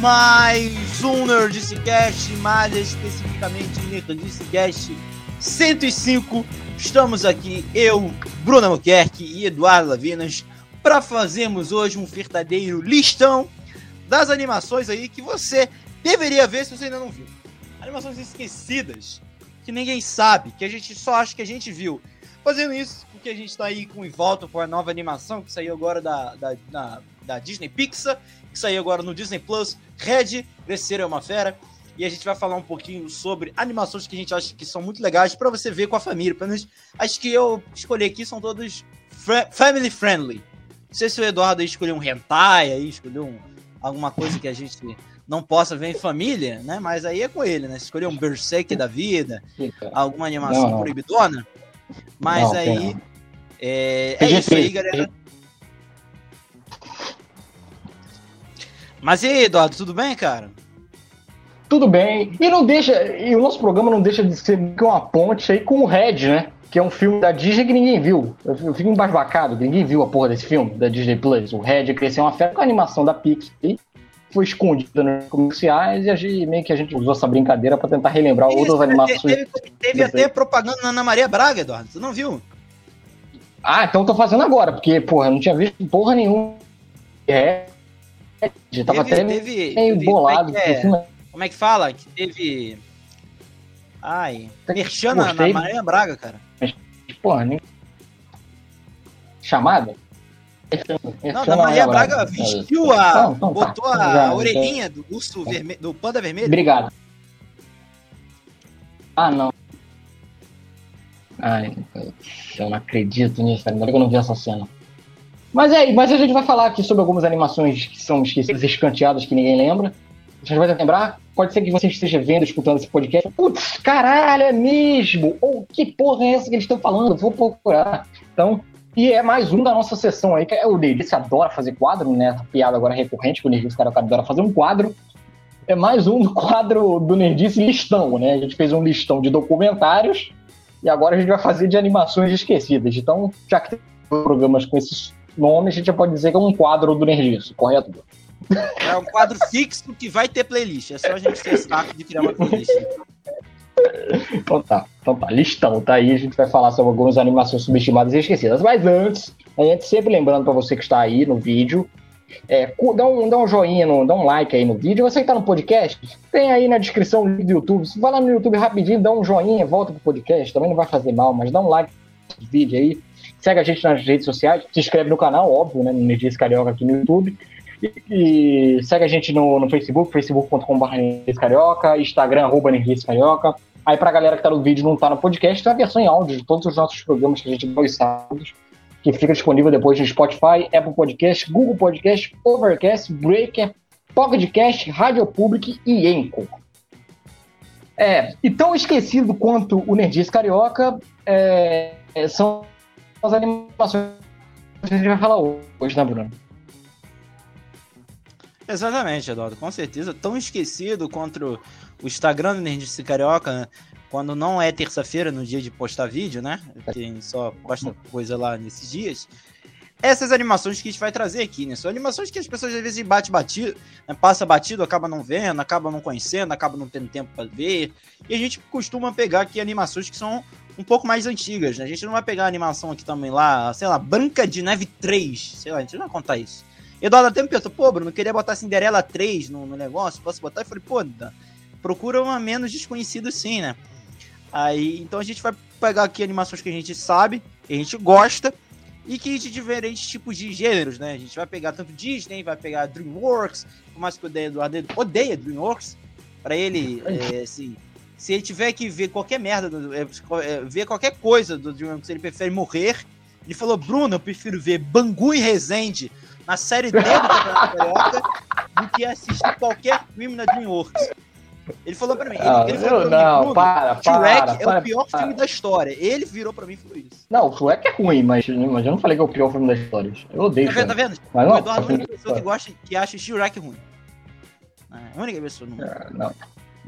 mais um Nerdicast, mais especificamente Nerdicast 105. Estamos aqui, eu, Bruno Albuquerque e Eduardo Lavinas, para fazermos hoje um verdadeiro listão das animações aí que você deveria ver se você ainda não viu. Animações esquecidas, que ninguém sabe, que a gente só acha que a gente viu. Fazendo isso porque a gente está aí com em volta com a nova animação que saiu agora da, da, da, da Disney Pixar, que saiu agora no Disney Plus, Red, Crescer é uma Fera. E a gente vai falar um pouquinho sobre animações que a gente acha que são muito legais para você ver com a família. Pelo menos as que eu escolhi aqui são todas family friendly. Não sei se o Eduardo escolheu um hentai aí, escolheu um, alguma coisa que a gente não possa ver em família, né? Mas aí é com ele, né? Escolher um Berserk da vida, alguma animação não, não. proibidona. Mas não, aí. É, é isso aí, galera. Mas e aí, Eduardo, tudo bem, cara? Tudo bem. E não deixa. E o nosso programa não deixa de ser uma ponte aí com o Red, né? Que é um filme da Disney que ninguém viu. Eu fico embasbacado, ninguém viu a porra desse filme da Disney Plus. O Red cresceu uma festa com a animação da Pixar e foi escondida nos comerciais e a gente, meio que a gente usou essa brincadeira para tentar relembrar Isso, outras animações. Teve, teve até propaganda na Ana Maria Braga, Eduardo. Você não viu? Ah, então tô fazendo agora, porque, porra, eu não tinha visto porra nenhuma. É. Já tava teve, até teve, meio teve, bolado. Como é, que é, como é que fala? Que teve. Ai. Merchan na, na Maria Braga, cara. Mas, porra, nem. Chamada? Não, da Maria Braga, Braga vestiu a. Então, então, tá. botou tá. a já, orelhinha do urso vermelho, do panda vermelho. Obrigado. Ah, não. Ai, eu não acredito nisso, ainda bem que eu não vi essa cena. Mas é, mas a gente vai falar aqui sobre algumas animações que são esquecidas, escanteadas, que ninguém lembra. Gente vai lembrar. Pode ser que você esteja vendo, escutando esse podcast. Putz, caralho, é mesmo! Ou que porra é essa que eles estão falando? Vou procurar. Então, e é mais um da nossa sessão aí, que é o Nerdice adora fazer quadro, né? Essa piada agora recorrente, que o Nerdice cara adora fazer um quadro. É mais um do quadro do Nerdice listão, né? A gente fez um listão de documentários e agora a gente vai fazer de animações esquecidas. Então, já que tem programas com esses nomes, a gente já pode dizer que é um quadro do Nerdice, correto? É um quadro fixo que vai ter playlist. É só a gente ter saco de criar uma playlist. Então tá, então tá, listão, tá aí. A gente vai falar sobre algumas animações subestimadas e esquecidas. Mas antes, a gente sempre lembrando para você que está aí no vídeo, é, dá, um, dá um joinha, no, dá um like aí no vídeo. Você que tá no podcast, tem aí na descrição o link do YouTube. Se vai lá no YouTube rapidinho, dá um joinha, volta pro podcast. Também não vai fazer mal, mas dá um like no vídeo aí. Segue a gente nas redes sociais, se inscreve no canal, óbvio, né? Nerdice Carioca aqui no YouTube. E, e, segue a gente no, no Facebook, facebook.com.br Carioca, Instagram, arroba Carioca. Aí pra galera que tá no vídeo e não tá no podcast, tem a versão em áudio de todos os nossos programas que a gente dá os sábados, que fica disponível depois no Spotify, Apple Podcast, Google Podcast, Overcast, Breaker, Pocket Cast, Rádio Public e Enco. É, e tão esquecido quanto o Nerdice Carioca é, são as animações que a gente vai falar hoje, né, Bruno? Exatamente, Eduardo, com certeza. Tão esquecido quanto o Instagram do Nerdice Carioca, né? quando não é terça-feira, no dia de postar vídeo, né? Quem só posta coisa lá nesses dias. Essas animações que a gente vai trazer aqui, né? São animações que as pessoas às vezes bate batido, né? passa batido, acaba não vendo, acaba não conhecendo, acaba não tendo tempo para ver. E a gente costuma pegar aqui animações que são um pouco mais antigas, né? A gente não vai pegar a animação aqui também lá, sei lá, Branca de Neve 3, sei lá, a gente não vai contar isso. Eduardo até me pensou, pô, Bruno, queria botar Cinderela 3 no, no negócio, posso botar? Eu falei, pô, procura uma menos desconhecido sim, né? Aí, então a gente vai pegar aqui animações que a gente sabe, que a gente gosta, e que de diferentes tipos de gêneros, né? A gente vai pegar tanto Disney, vai pegar DreamWorks, por mais que o Eduardo odeia DreamWorks, para ele, é, assim, se ele tiver que ver qualquer merda, é, é, ver qualquer coisa do DreamWorks, ele prefere morrer. Ele falou, Bruno, eu prefiro ver Bangu e Resende na série D do Campeonato Carioca do que assistir qualquer filme na DreamWorks. Ele falou pra mim, ele, não, ele falou pra não, mim, para, para, é para, o pior para. filme da história. Ele virou pra mim e falou isso. Não, o Shrek é ruim, mas, mas eu não falei que é o pior filme da história. Eu odeio Tá vendo, tá vendo? Mas, o Eduardo é a única pessoa que, gosta, que acha Shrek ruim. É a única pessoa no mundo. É,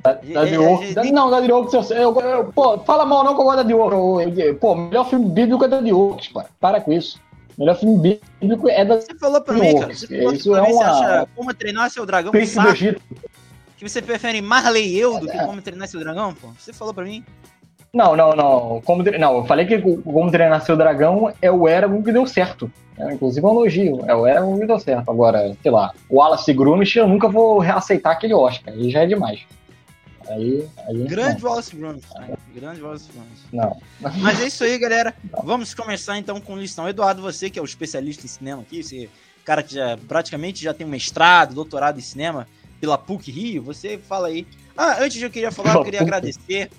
não. Da, da não, da Diogo, eu, eu, eu, pô, fala mal não que eu gosto da Diogo. Pô, melhor filme bíblico é da Diogo, para, para com isso. O melhor filme bíblico é da. Você falou pra mim, cara. Você falou Isso pra é mim, você uma- acha Como Treinar Seu Dragão Príncipe do Egito. que você prefere Marley e eu do que É. Como Treinar Seu Dragão, pô? Você falou pra mim. Não, não, não. Como, tre- não, eu falei que o Como Treinar Seu Dragão é o Eragon que deu certo. É, inclusive é um elogio. É o Eragon que deu certo. Agora, sei lá, o Wallace Gromit eu nunca vou reaceitar aquele Oscar. Aí já é demais. Aí. aí Grande Wallace né? Grande Wallace Gromit. Não. não. Mas é isso aí, galera. Vamos começar então com listão. Eduardo, você que é o especialista em cinema aqui, você cara que já praticamente já tem um mestrado, doutorado em cinema pela PUC Rio, você fala aí. Ah, antes eu queria falar, eu queria agradecer.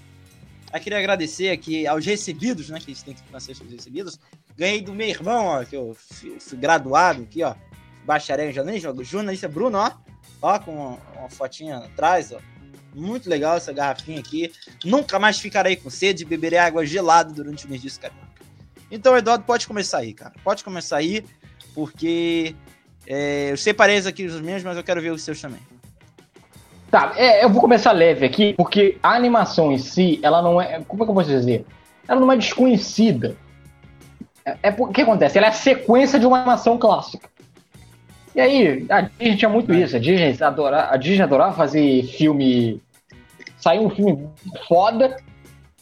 Eu queria agradecer aqui aos recebidos, né? Que a gente tem que financiar os recebidos. Ganhei do meu irmão, ó, que eu fui, fui graduado aqui, ó. Bacharel em jornalismo, jornalista Bruno, ó. Ó, com uma, uma fotinha atrás, ó. Muito legal essa garrafinha aqui. Nunca mais ficarei com sede e beberei água gelada durante o disso, cara. Então, Eduardo, pode começar aí, cara. Pode começar aí, porque é, eu separei aqui os meus, mas eu quero ver os seus também. Tá, é, eu vou começar leve aqui, porque a animação em si, ela não é. Como é que eu posso dizer? Ela não é desconhecida. É, é o que acontece? Ela é a sequência de uma animação clássica. E aí, a Disney tinha muito isso. A Disney, adora, a Disney adorava fazer filme. Saiu um filme foda,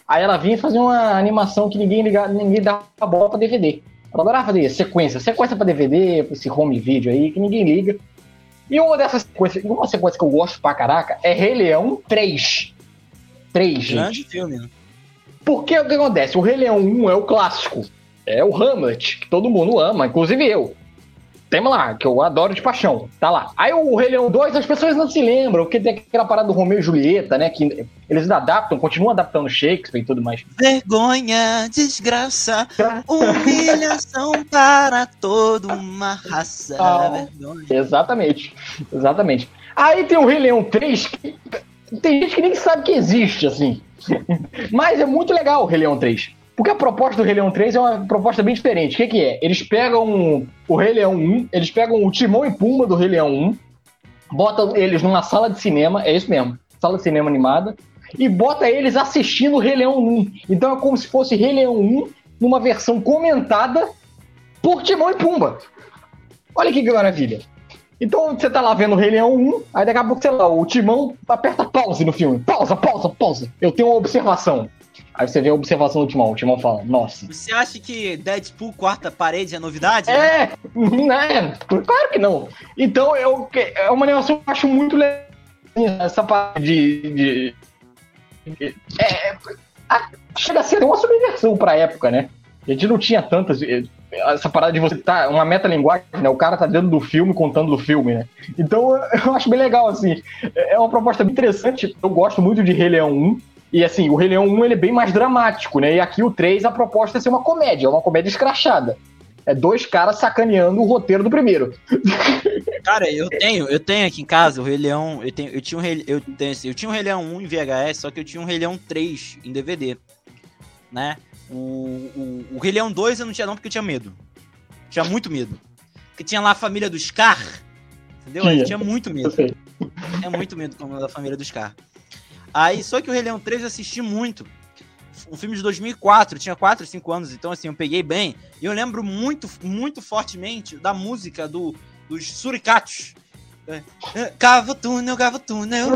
aí ela vinha fazer uma animação que ninguém, liga, ninguém dava bola pra DVD. Ela adorava fazer sequência. Sequência pra DVD, pra esse home video aí, que ninguém liga. E uma dessas sequências, uma sequência que eu gosto pra caraca é Rei Leão 3. 3, gente. Grande filme, né? Porque o que acontece? O Rei Leão 1 é o clássico. É o Hamlet, que todo mundo ama, inclusive eu. Tem lá, que eu adoro de paixão. Tá lá. Aí o Rei Leão 2, as pessoas não se lembram, porque tem aquela parada do Romeu e Julieta, né? Que eles ainda adaptam, continuam adaptando Shakespeare e tudo mais. Vergonha, desgraça, humilhação para toda uma raça. Ah. Exatamente. Exatamente. Aí tem o Rei Leão 3, que tem gente que nem sabe que existe, assim. Mas é muito legal o Rei Leão 3. Porque a proposta do Rei Leão 3 é uma proposta bem diferente. O que, que é? Eles pegam o Rei Leão 1, eles pegam o Timão e Pumba do Rei Leão 1, botam eles numa sala de cinema, é isso mesmo, sala de cinema animada, e bota eles assistindo o Rei Leão 1. Então é como se fosse Rei Leão 1 numa versão comentada por Timão e Pumba. Olha que maravilha. Então você tá lá vendo o Rei Leão 1, aí daqui a pouco, sei lá, o Timão aperta pause no filme. Pausa, pausa, pausa. Eu tenho uma observação. Aí você vê a observação do Timão. O Timão fala, nossa. Você acha que Deadpool quarta parede é novidade? É, né? Claro que não. Então eu, é uma animação que eu acho muito legal. Essa parte de. de- de- é, a- chega a ser uma subversão pra época, né? A gente não tinha tantas. eh, Essa parada de você tá. Uma metalinguagem, né? O cara tá dentro do filme contando do filme, né? Então eu acho bem legal, assim. É uma proposta bem interessante. Eu gosto muito de Rei Leão 1. E assim, o Rei Leão 1 ele é bem mais dramático, né? E aqui o 3, a proposta é ser uma comédia, é uma comédia escrachada. É dois caras sacaneando o roteiro do primeiro. Cara, eu tenho, eu tenho aqui em casa o Rei Leão. Eu, tenho, eu, tinha um Rei, eu, tenho, assim, eu tinha um Rei Leão 1 em VHS, só que eu tinha um Rei Leão 3 em DVD. Né? O, o, o Rei Leão 2 eu não tinha não porque eu tinha medo. Tinha muito medo. Porque tinha lá a família do Scar. Entendeu? Eu Tinha. muito Eu medo. Tinha muito medo com a família do Scar. Aí, só que o Rei Leão 3 eu assisti muito. Um filme de 2004, eu tinha 4, 5 anos, então assim, eu peguei bem. E eu lembro muito, muito fortemente da música do, dos Suricatos. É, é, Cava o túnel, cava o túnel.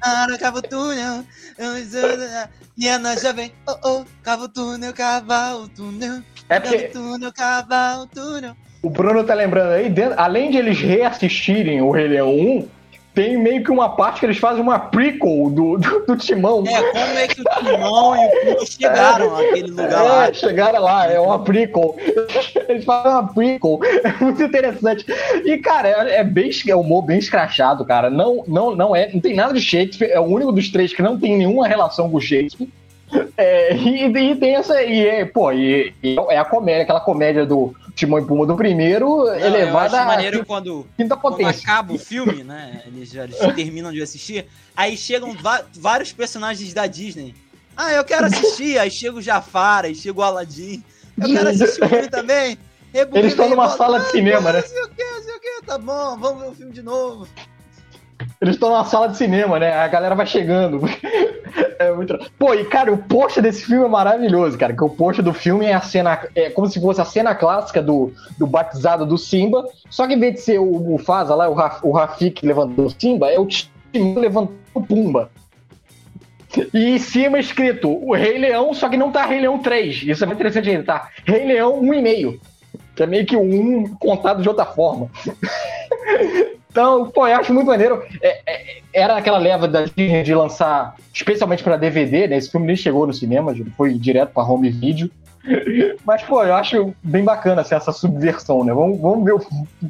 Ara, Cava o túnel. A nós já vem. Oh, oh, cava o túnel, cava o túnel. É porque túnel, cava o túnel. o Bruno tá lembrando aí, dentro- além de eles reassistirem o Rei Leão 1, tem meio que uma parte que eles fazem uma prequel do, do, do Timão. É, como é que o Timão e o Pumba chegaram àquele lugar lá? É, chegaram lá, é uma prequel. Eles fazem uma prequel. É muito interessante. E, cara, é, é bem é um humor bem escrachado, cara. Não, não, não é. Não tem nada de Shakespeare. É o único dos três que não tem nenhuma relação com Shakespeare. É, e, e tem essa. E, é, pô, e, e é a comédia, aquela comédia do Timão e Puma do primeiro, Não, eu elevada acho à maneiro quando, quinta quando acaba o filme, né? Eles já eles terminam de assistir. Aí chegam vários personagens da Disney. Ah, eu quero assistir. Aí chega o Jafar, aí chega o Aladdin. Eu quero assistir o filme também. Eles estão numa sala de cinema, né? Não sei o que, não sei o que. Tá bom, vamos ver o filme de novo. Eles estão numa sala de cinema, né? A galera vai chegando. É muito. Pô, e cara, o post desse filme é maravilhoso, cara. Que o post do filme é a cena. É como se fosse a cena clássica do, do batizado do Simba. Só que em vez de ser o Mufasa lá, o, Raf, o Rafik levantando o Simba, é o time levantando o Pumba. E em cima escrito o Rei Leão, só que não tá Rei Leão 3. Isso é muito interessante ainda, tá? Rei Leão 1,5. Que é meio que 1 contado de outra forma. Então, pô, eu acho muito maneiro. É, é, era aquela leva da Disney de lançar, especialmente para DVD, né? Esse filme nem chegou no cinema, foi direto para home video. Mas, pô, eu acho bem bacana assim, essa subversão, né? Vamos, vamos ver o,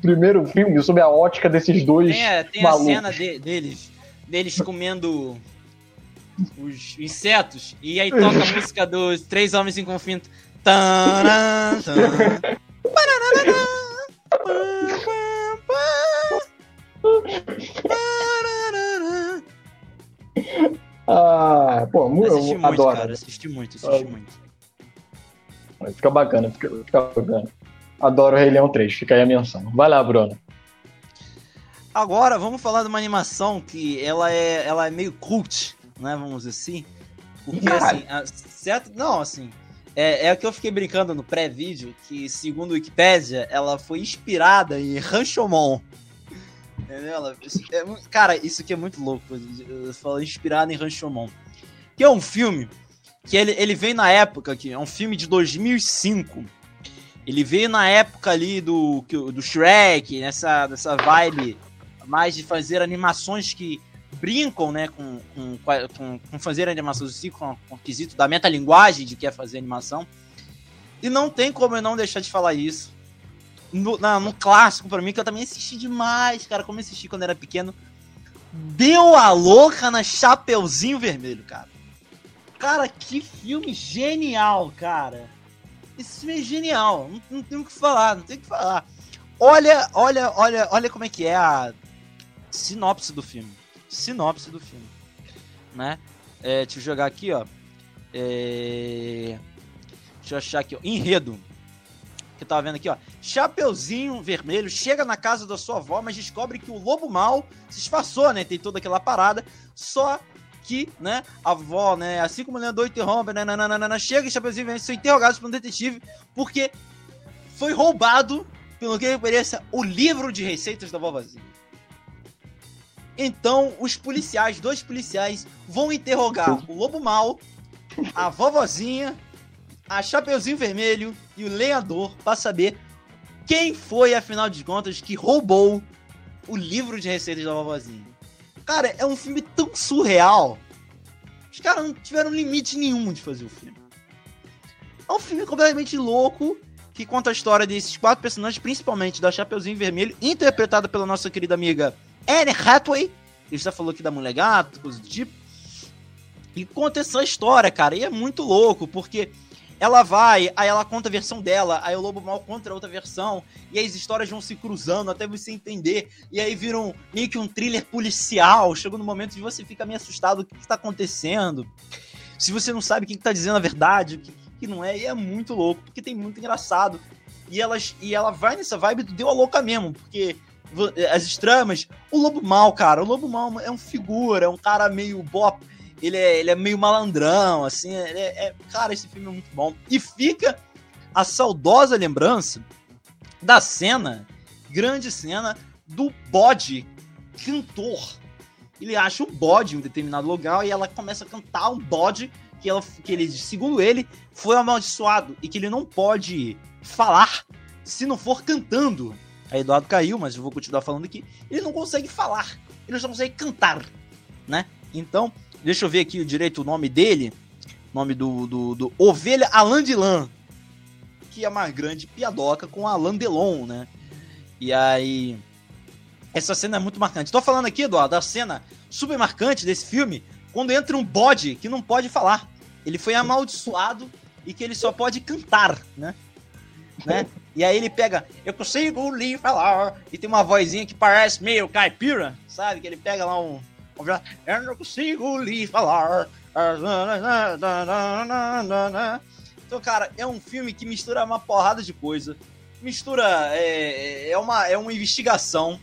primeiro filme sob a ótica desses dois. É, tem a cena de, deles, deles comendo os insetos, e aí toca a música dos Três Homens em Conflito. Taran, taran, ah, pô, eu assisti muito, adoro. cara. Assisti muito, assisti ah, muito. Fica bacana, fica, fica bacana. Adoro o Rei Leão 3, fica aí a menção. Vai lá, Bruno. Agora, vamos falar de uma animação que ela é, ela é meio cult, né? Vamos dizer assim. Porque, assim, a, certo... Não, assim, é, é o que eu fiquei brincando no pré-vídeo, que segundo o Wikipedia, ela foi inspirada em Ranchomon. Entendeu? Ela, é, cara, isso aqui é muito louco. Falo inspirado em Ranchomon. Que é um filme que ele, ele veio na época, que é um filme de 2005. Ele veio na época ali do, do Shrek, nessa, nessa vibe mais de fazer animações que brincam, né, com, com, com, com fazer animações assim, com, com o quesito da metalinguagem de que é fazer animação. E não tem como eu não deixar de falar isso. No, na, no clássico, para mim, que eu também assisti demais, cara, como eu assisti quando era pequeno. Deu a louca na Chapeuzinho Vermelho, cara. Cara, que filme genial, cara. Esse filme é genial. Não, não tem o que falar, não tem o que falar. Olha, olha, olha, olha como é que é a sinopse do filme sinopse do filme, né? É, deixa eu jogar aqui, ó. É... Deixa eu achar aqui, ó. Enredo. Que eu tava vendo aqui, ó. Chapeuzinho vermelho chega na casa da sua avó, mas descobre que o lobo mal se disfarçou, né? Tem toda aquela parada. Só que, né, a avó, né, assim como o Leandro interrompe, né, nananana, chega e Chapeuzinho vermelho são interrogados por um detetive porque foi roubado, pelo que pareça, o livro de receitas da vovozinha. Então, os policiais, dois policiais, vão interrogar o Lobo Mal, a vovozinha, a Chapeuzinho Vermelho e o Lenhador para saber quem foi, afinal de contas, que roubou o livro de receitas da vovozinha. Cara, é um filme tão surreal. Os caras não tiveram limite nenhum de fazer o filme. É um filme completamente louco que conta a história desses quatro personagens, principalmente da Chapeuzinho Vermelho, interpretada pela nossa querida amiga Anne Hathaway, ele já falou aqui da mulher gato, coisa do tipo. E conta essa história, cara. E é muito louco, porque ela vai, aí ela conta a versão dela, aí o Lobo Mal conta a outra versão, e as histórias vão se cruzando até você entender, e aí viram meio que um thriller policial. Chegou no momento de você ficar meio assustado: o que, está acontecendo? Se você não sabe quem está dizendo a verdade, o que, que não é, e é muito louco, porque tem muito engraçado. E, elas, e ela vai nessa vibe do deu a louca mesmo, porque as tramas. O Lobo Mal, cara, o Lobo Mal é um figura, é um cara meio bop. Ele é, ele é meio malandrão, assim. É, é, cara, esse filme é muito bom. E fica a saudosa lembrança da cena, grande cena, do bode cantor. Ele acha o bode em um determinado lugar e ela começa a cantar um bode que, ela, que ele, segundo ele, foi amaldiçoado e que ele não pode falar se não for cantando. A Eduardo caiu, mas eu vou continuar falando aqui. Ele não consegue falar, ele só consegue cantar, né? Então, deixa eu ver aqui direito o nome dele. Nome do, do, do Ovelha Alain Delon, que é uma grande piadoca com Alain Delon, né? E aí. Essa cena é muito marcante. Tô falando aqui, Eduardo, da cena super marcante desse filme, quando entra um bode que não pode falar. Ele foi amaldiçoado e que ele só pode cantar, né? né? E aí ele pega, eu consigo lhe falar, e tem uma vozinha que parece meio caipira, sabe? Que ele pega lá um. Eu não consigo lhe falar. Então, cara, é um filme que mistura uma porrada de coisa. Mistura. É, é, uma, é uma investigação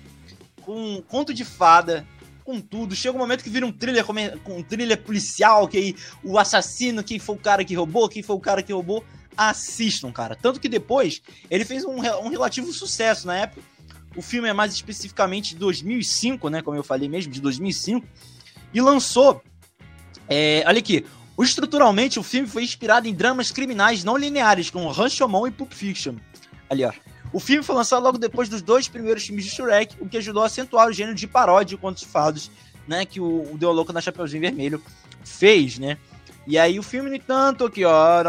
com um conto de fada, com tudo. Chega um momento que vira um thriller, um thriller policial, que aí o assassino, quem foi o cara que roubou, quem foi o cara que roubou. Assistam, cara. Tanto que depois ele fez um, um relativo sucesso na época. O filme é mais especificamente de 2005, né? Como eu falei mesmo, de 2005. E lançou. É, olha aqui. Estruturalmente, o filme foi inspirado em dramas criminais não lineares, como Rashomon e Pulp Fiction. Ali, ó. O filme foi lançado logo depois dos dois primeiros filmes de Shrek, o que ajudou a acentuar o gênero de paródia de contos fados, né, que o, o Deu Louco na Chapeuzinho Vermelho fez, né? E aí o filme, no entanto, aqui, ó.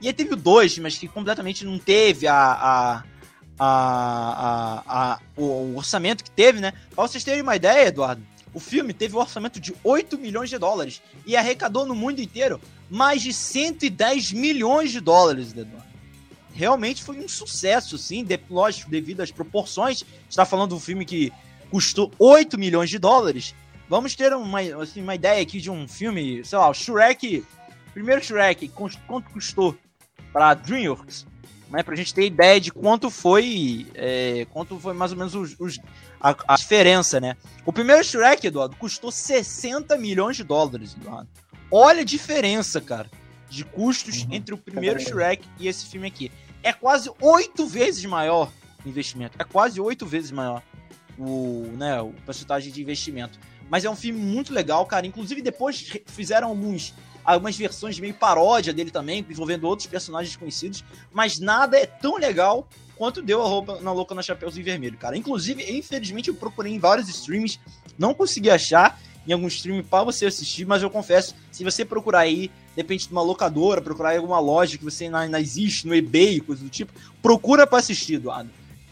E aí teve o dois, mas que completamente não teve a, a, a, a, o orçamento que teve, né? Pra vocês terem uma ideia, Eduardo, o filme teve um orçamento de 8 milhões de dólares e arrecadou no mundo inteiro mais de 110 milhões de dólares, Eduardo realmente foi um sucesso, sim, de, lógico, devido às proporções. está falando de um filme que custou 8 milhões de dólares. Vamos ter uma, assim, uma ideia aqui de um filme, sei lá, o Shrek, primeiro Shrek, quanto custou para DreamWorks, né, pra gente ter ideia de quanto foi, é, quanto foi mais ou menos os, os a, a, diferença, né? O primeiro Shrek, Eduardo, custou 60 milhões de dólares, Eduardo. Olha a diferença, cara, de custos uhum. entre o primeiro Shrek e esse filme aqui é quase oito vezes maior o investimento. É quase oito vezes maior o, né, o porcentagem de investimento. Mas é um filme muito legal, cara. Inclusive, depois fizeram alguns, algumas versões meio paródia dele também, envolvendo outros personagens conhecidos. Mas nada é tão legal quanto deu a roupa na louca na Chapeuzinho Vermelho, cara. Inclusive, infelizmente, eu procurei em vários streams, não consegui achar em algum stream para você assistir, mas eu confesso, se você procurar aí depende de uma locadora, procurar em alguma loja que você ainda existe, no eBay, coisa do tipo, procura para assistir, Eduardo.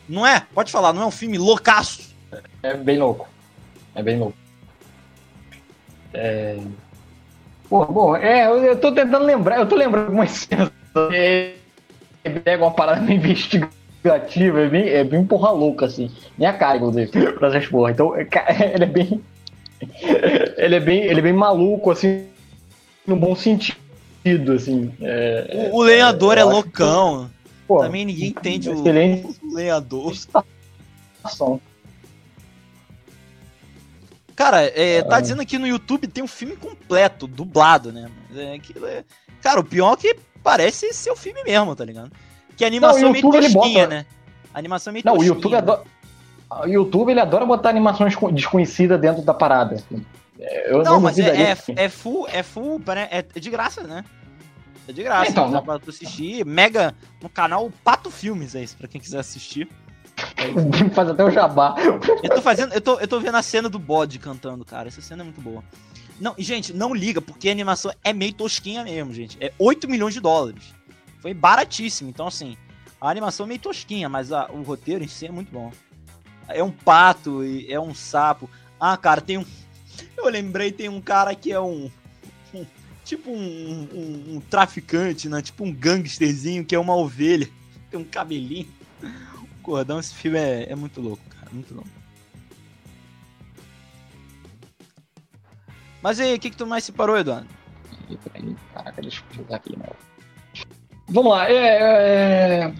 Não é? Pode falar, não é um filme loucaço. É bem louco. É bem louco. É... Pô, bom, é, eu tô tentando lembrar, eu tô lembrando algumas cenas. É, pega uma parada meio investigativa, é bem, é bem porra louca, assim. Minha cara, inclusive, pra essas porra. Então, é, ele é bem. Ele é bem, ele é bem maluco, assim, no bom sentido, assim. É, o, o lenhador é, é loucão. Que, pô, Também ninguém entende o, o lenhador. Cara, é, tá dizendo aqui no YouTube tem um filme completo, dublado, né? É, é... Cara, o pior é que parece ser o filme mesmo, tá ligado? Que a animação não, é meio tosquinha, bota... né? A animação é meio Não, tosquinha, o YouTube adora... O YouTube ele adora botar animações desconhecidas dentro da parada. Assim. Eu não, não mas é, é, é, full, é full, é de graça, né? É de graça, então, dá pra tu assistir. Mega no canal Pato Filmes, é isso, pra quem quiser assistir. Faz até o jabá. Eu tô fazendo, eu tô, eu tô vendo a cena do bode cantando, cara. Essa cena é muito boa. Não, gente, não liga, porque a animação é meio tosquinha mesmo, gente. É 8 milhões de dólares. Foi baratíssimo. Então, assim, a animação é meio tosquinha, mas a, o roteiro em si é muito bom. É um pato, é um sapo. Ah, cara, tem um, eu lembrei, tem um cara que é um. um tipo um, um, um, traficante, né? Tipo um gangsterzinho que é uma ovelha. Tem um cabelinho. Cordão, esse filme é, é muito louco, cara. Muito louco. Mas aí, o que, que tu mais se parou, Eduardo? Caraca, deixa eu jogar aqui, né? Vamos lá, é, é...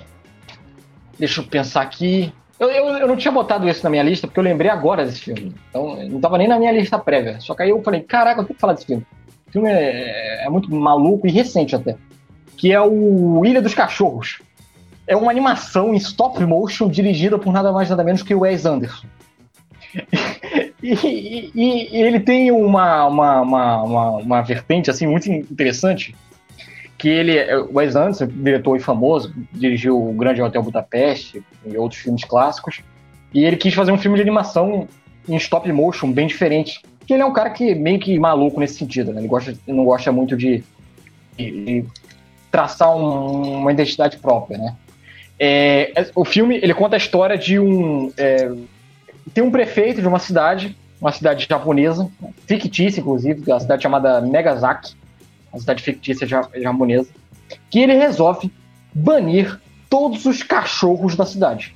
Deixa eu pensar aqui. Eu, eu, eu, não tinha botado isso na minha lista porque eu lembrei agora desse filme. Então, não tava nem na minha lista prévia. Só que aí eu falei, caraca, eu tenho que falar desse filme. O filme é, é muito maluco e recente até. Que é o Ilha dos Cachorros. É uma animação em stop motion dirigida por nada mais nada menos que o Wes Anderson. e, e, e, ele tem uma, uma, uma, uma, uma vertente assim muito interessante que ele, Wes Anderson, diretor famoso, dirigiu o Grande Hotel Budapeste e outros filmes clássicos, e ele quis fazer um filme de animação em stop motion bem diferente. Ele é um cara que meio que maluco nesse sentido, né? Ele gosta, não gosta muito de, de traçar um, uma identidade própria, né? É, o filme ele conta a história de um é, tem um prefeito de uma cidade, uma cidade japonesa, fictícia inclusive, a cidade chamada Megazaki uma cidade fictícia japonesa, que ele resolve banir todos os cachorros da cidade.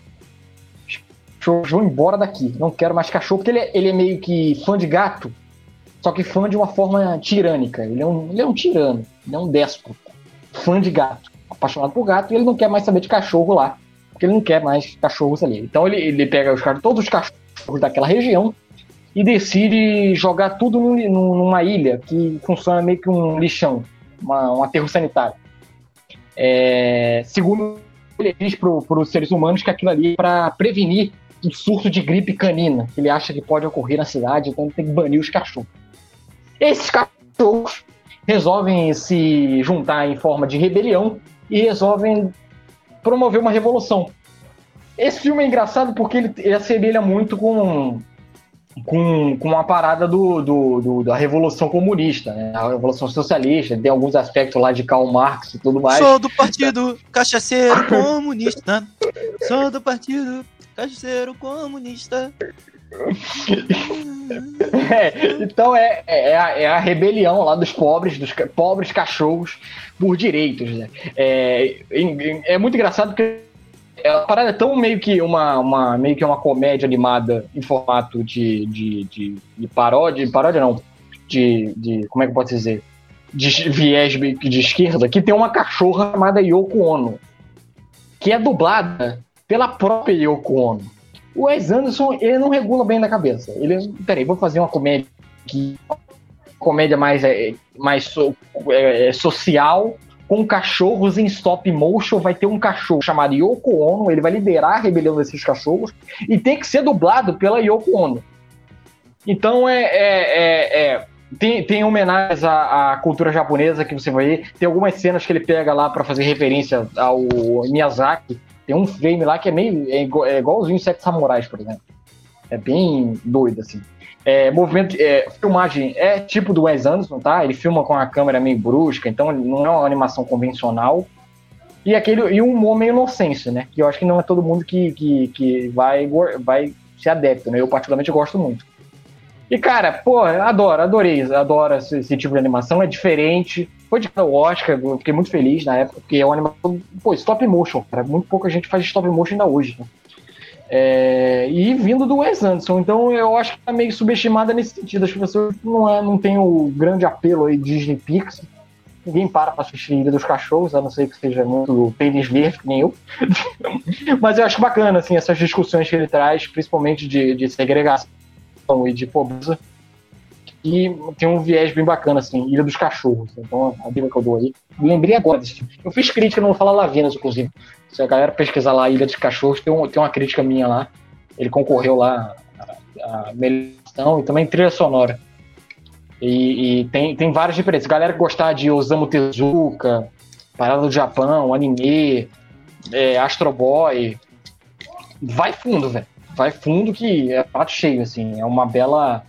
Os cachorros vão embora daqui, não quero mais cachorro, porque ele é, ele é meio que fã de gato, só que fã de uma forma tirânica. Ele é um, ele é um tirano, ele é um déspota, fã de gato, apaixonado por gato, e ele não quer mais saber de cachorro lá, porque ele não quer mais cachorros ali. Então ele, ele pega os, todos os cachorros daquela região e decide jogar tudo num, numa ilha que funciona meio que um lixão, uma, um aterro sanitário. É, segundo ele diz para os seres humanos que aquilo ali é para prevenir um surto de gripe canina, que ele acha que pode ocorrer na cidade, então ele tem que banir os cachorros. Esses cachorros resolvem se juntar em forma de rebelião e resolvem promover uma revolução. Esse filme é engraçado porque ele, ele assemelha muito com, com, com a parada do, do, do, da Revolução Comunista, né? a Revolução Socialista, tem alguns aspectos lá de Karl Marx e tudo mais. Sou do Partido Cachaceiro Comunista. Sou do Partido Cachaceiro Comunista. É, então é, é, a, é, a, rebelião lá dos pobres, dos pobres cachorros por direitos. Né? É, é, muito engraçado porque a parada é tão meio que uma, uma, meio que uma comédia animada em formato de, de, de, de paródia, paródia não, de, de. Como é que eu posso dizer? De viés de esquerda, que tem uma cachorra chamada Yoko Ono, que é dublada pela própria Yoko Ono. O Wes Anderson, ele não regula bem na cabeça. Ele, peraí, vou fazer uma comédia que comédia mais, é, mais so, é, é, social, com cachorros em stop motion. Vai ter um cachorro chamado Yoko Ono, ele vai liderar a rebelião desses cachorros, e tem que ser dublado pela Yoko Ono. Então é, é, é, é tem, tem homenagens à, à, cultura japonesa que você vai ver. Tem algumas cenas que ele pega lá para fazer referência ao Miyazaki. Tem um frame lá que é meio. É, é igualzinho Sete Samurais, por exemplo. É bem doido, assim. É, movimento, é, filmagem é tipo do Wes Anderson, tá? Ele filma com a câmera meio brusca, então não é uma animação convencional. E aquele e um humor meio inocência, né? Que eu acho que não é todo mundo que, que, que vai, vai ser adepto, né? Eu particularmente gosto muito. E, cara, pô, adoro, adorei, adoro esse, esse, tipo de animação, é diferente. Foi de o Oscar, eu fiquei muito feliz na época, porque é uma animação, pô, stop motion, cara. Muito pouca gente faz stop motion ainda hoje, né? É, e vindo do Wes Anderson, então eu acho que tá meio subestimada nesse sentido. As pessoas não, é, não tem o grande apelo aí Disney Pixar. Ninguém para pra assistir Ilha dos Cachorros, a não ser que seja muito pênis verde, que nem eu. Mas eu acho bacana, assim, essas discussões que ele traz, principalmente de, de segregação e de pobreza. E tem um viés bem bacana, assim, Ilha dos Cachorros. Então, a dica que eu dou aí. Lembrei agora desse filme. Eu fiz crítica no Fala Lavinas, inclusive. Se a galera pesquisar lá Ilha dos Cachorros, tem, um, tem uma crítica minha lá. Ele concorreu lá a, a melhor e também trilha sonora. E, e, tem, tem várias diferenças. Galera que gostar de Osamu Tezuka, Parada do Japão, anime, é, Astro Boy, vai fundo, velho vai fundo que é prato cheio, assim. É uma bela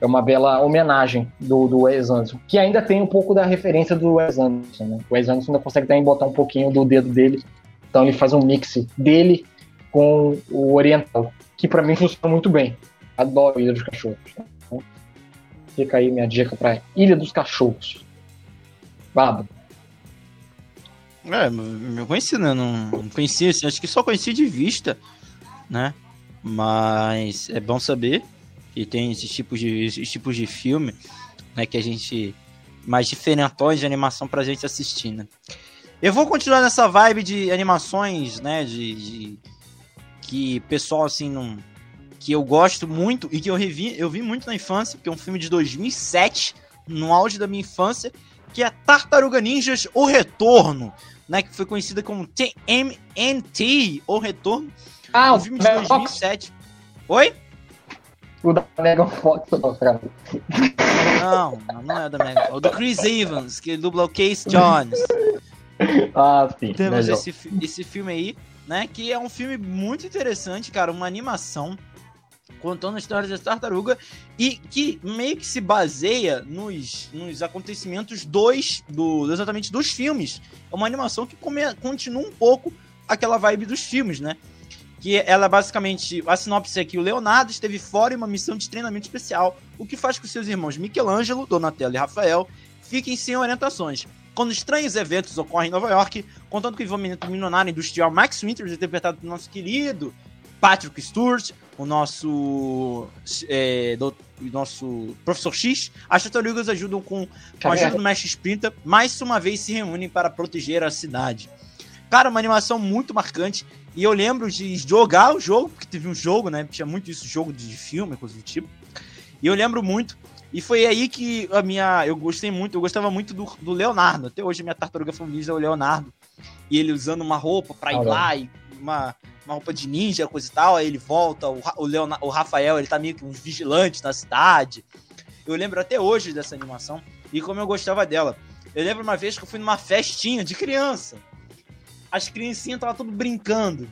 é uma bela homenagem do, do Wes Anderson, que ainda tem um pouco da referência do Wes Anderson, né? O Wes Anderson ainda consegue também botar um pouquinho do dedo dele, então ele faz um mix dele com o oriental, que para mim funciona muito bem. Adoro Ilha dos Cachorros. Então, fica aí minha dica para Ilha dos Cachorros. Baba. É, eu conheci, né? Não, não conhecia, assim, acho que só conheci de vista, né? Mas é bom saber que tem esses tipos de, esses tipos de filme, né, que a gente mais diferentões de animação pra gente assistir, né? Eu vou continuar nessa vibe de animações, né, de, de que pessoal assim não que eu gosto muito e que eu revi, eu vi muito na infância, porque é um filme de 2007, no auge da minha infância, que é Tartaruga Ninjas O Retorno, né, que foi conhecida como TMNT, O Retorno, ah, um filme de 2007. Fox. Oi? O da Megan Fox, não, não é o da Megan Fox. O do Chris Evans, que dubla o Case Jones. ah, sim. Temos esse, esse filme aí, né? Que é um filme muito interessante, cara. Uma animação contando a história da tartaruga e que meio que se baseia nos, nos acontecimentos dos, do, exatamente dos filmes. É uma animação que come, continua um pouco aquela vibe dos filmes, né? Que ela basicamente, a sinopse é que o Leonardo esteve fora em uma missão de treinamento especial, o que faz com que seus irmãos Michelangelo, Donatello e Rafael fiquem sem orientações. Quando estranhos eventos ocorrem em Nova York, contando com o envolvimento milionário industrial Max Winters, interpretado pelo nosso querido Patrick Stewart, o nosso, é, do, nosso Professor X, as tartarugas ajudam com, com a ajuda do Mestre Splinter, mais uma vez se reúnem para proteger a cidade. Cara, uma animação muito marcante. E eu lembro de jogar o jogo, porque teve um jogo, né? Tinha muito isso, jogo de filme, coisa do tipo. E eu lembro muito. E foi aí que a minha. Eu gostei muito, eu gostava muito do, do Leonardo. Até hoje a minha tartaruga favorita é o Leonardo. E ele usando uma roupa pra ir lá e uma, uma roupa de ninja, coisa e tal. Aí ele volta, o, o, Leonardo, o Rafael, ele tá meio que uns vigilantes na cidade. Eu lembro até hoje dessa animação e como eu gostava dela. Eu lembro uma vez que eu fui numa festinha de criança. As criancinhas estavam tudo brincando.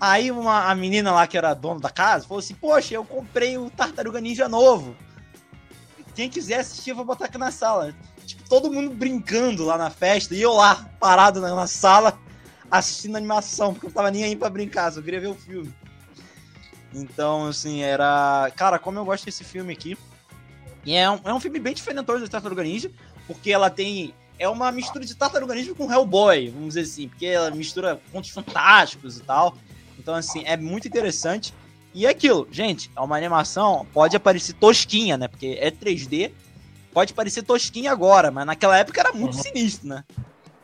Aí uma, a menina lá que era dona da casa falou assim: Poxa, eu comprei o Tartaruga Ninja novo. Quem quiser assistir, eu vou botar aqui na sala. Tipo, todo mundo brincando lá na festa e eu lá, parado na, sala, assistindo animação, porque eu tava nem aí pra brincar, só queria ver o filme. Então, assim, era. Cara, como eu gosto desse filme aqui. E é um, é um filme bem diferente do Tartaruga Ninja, porque ela tem. É uma mistura de Tartaruga Ninja com Hellboy, vamos dizer assim, porque ela mistura contos fantásticos e tal. Então, assim, é muito interessante. E é aquilo, gente, é uma animação, pode aparecer tosquinha, né? Porque é 3D, pode parecer tosquinha agora, mas naquela época era muito uhum. sinistro, né?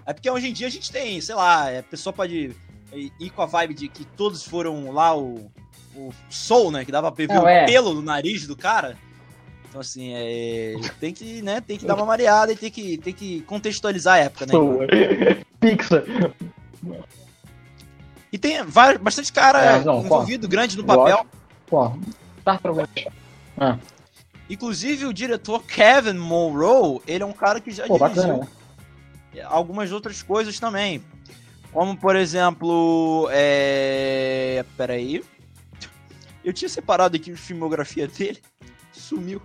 É porque hoje em dia a gente tem, sei lá, a pessoa pode ir com a vibe de que todos foram lá o, o Soul, né? Que dava pra ver Não, o é. pelo no nariz do cara. Então, assim, é, tem que, né, tem que dar uma mareada e tem que, tem que contextualizar a época, né? Pixar. E tem vários, bastante cara é, não, envolvido, pô, grande no papel. Pô, tá pra ah. Inclusive, o diretor Kevin Monroe, ele é um cara que já pô, dirigiu bacana, né? algumas outras coisas também. Como, por exemplo, é... Peraí. Eu tinha separado aqui a filmografia dele. Sumiu.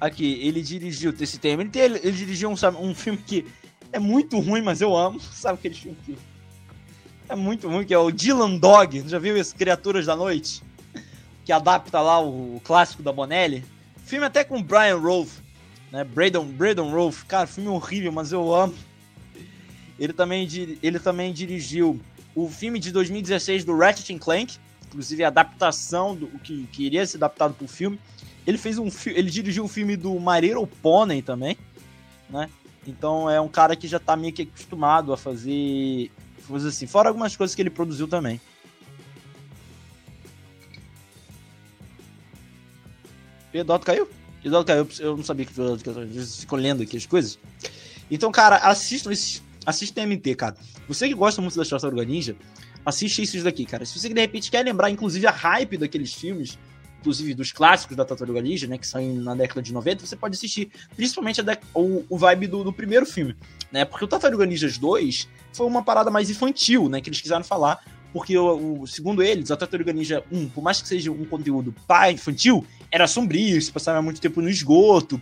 Aqui, ele dirigiu tema. Ele, ele, dirigiu um, um filme que é muito ruim, mas eu amo. Sabe aquele filme que é muito ruim, que é o Dylan Dog. Já viu esse Criaturas da Noite? Que adapta lá o clássico da Bonelli. Filme até com Brian Rolfe, né? Braden, Braden Rolfe. Cara, filme horrível, mas eu amo. Ele também, ele também dirigiu o filme de 2016 do Ratchet Clank, inclusive a adaptação do que, que iria ser adaptado para o filme. Ele fez um ele dirigiu o filme do Mareiro Pônei também, né? Então é um cara que já tá meio que acostumado a fazer coisas assim, fora algumas coisas que ele produziu também. Pedroto caiu? Pedroto caiu, eu não sabia que Pedroto caiu, lendo aqui as coisas. Então, cara, assistam esse, assistam MT, cara. Você que gosta muito da Tartaruga Ninja, assiste esses daqui, cara. Se você de repente quer lembrar, inclusive, a hype daqueles filmes, inclusive dos clássicos da Tartaruga Ninja, né, que saem na década de 90, você pode assistir principalmente o, o vibe do, do, primeiro filme, né, porque o Tartaruga Ninjas 2 foi uma parada mais infantil, né, que eles quiseram falar, porque o, segundo eles, a Tartaruga Ninja 1, por mais que seja um conteúdo pai infantil, era sombrio, se passava muito tempo no esgoto,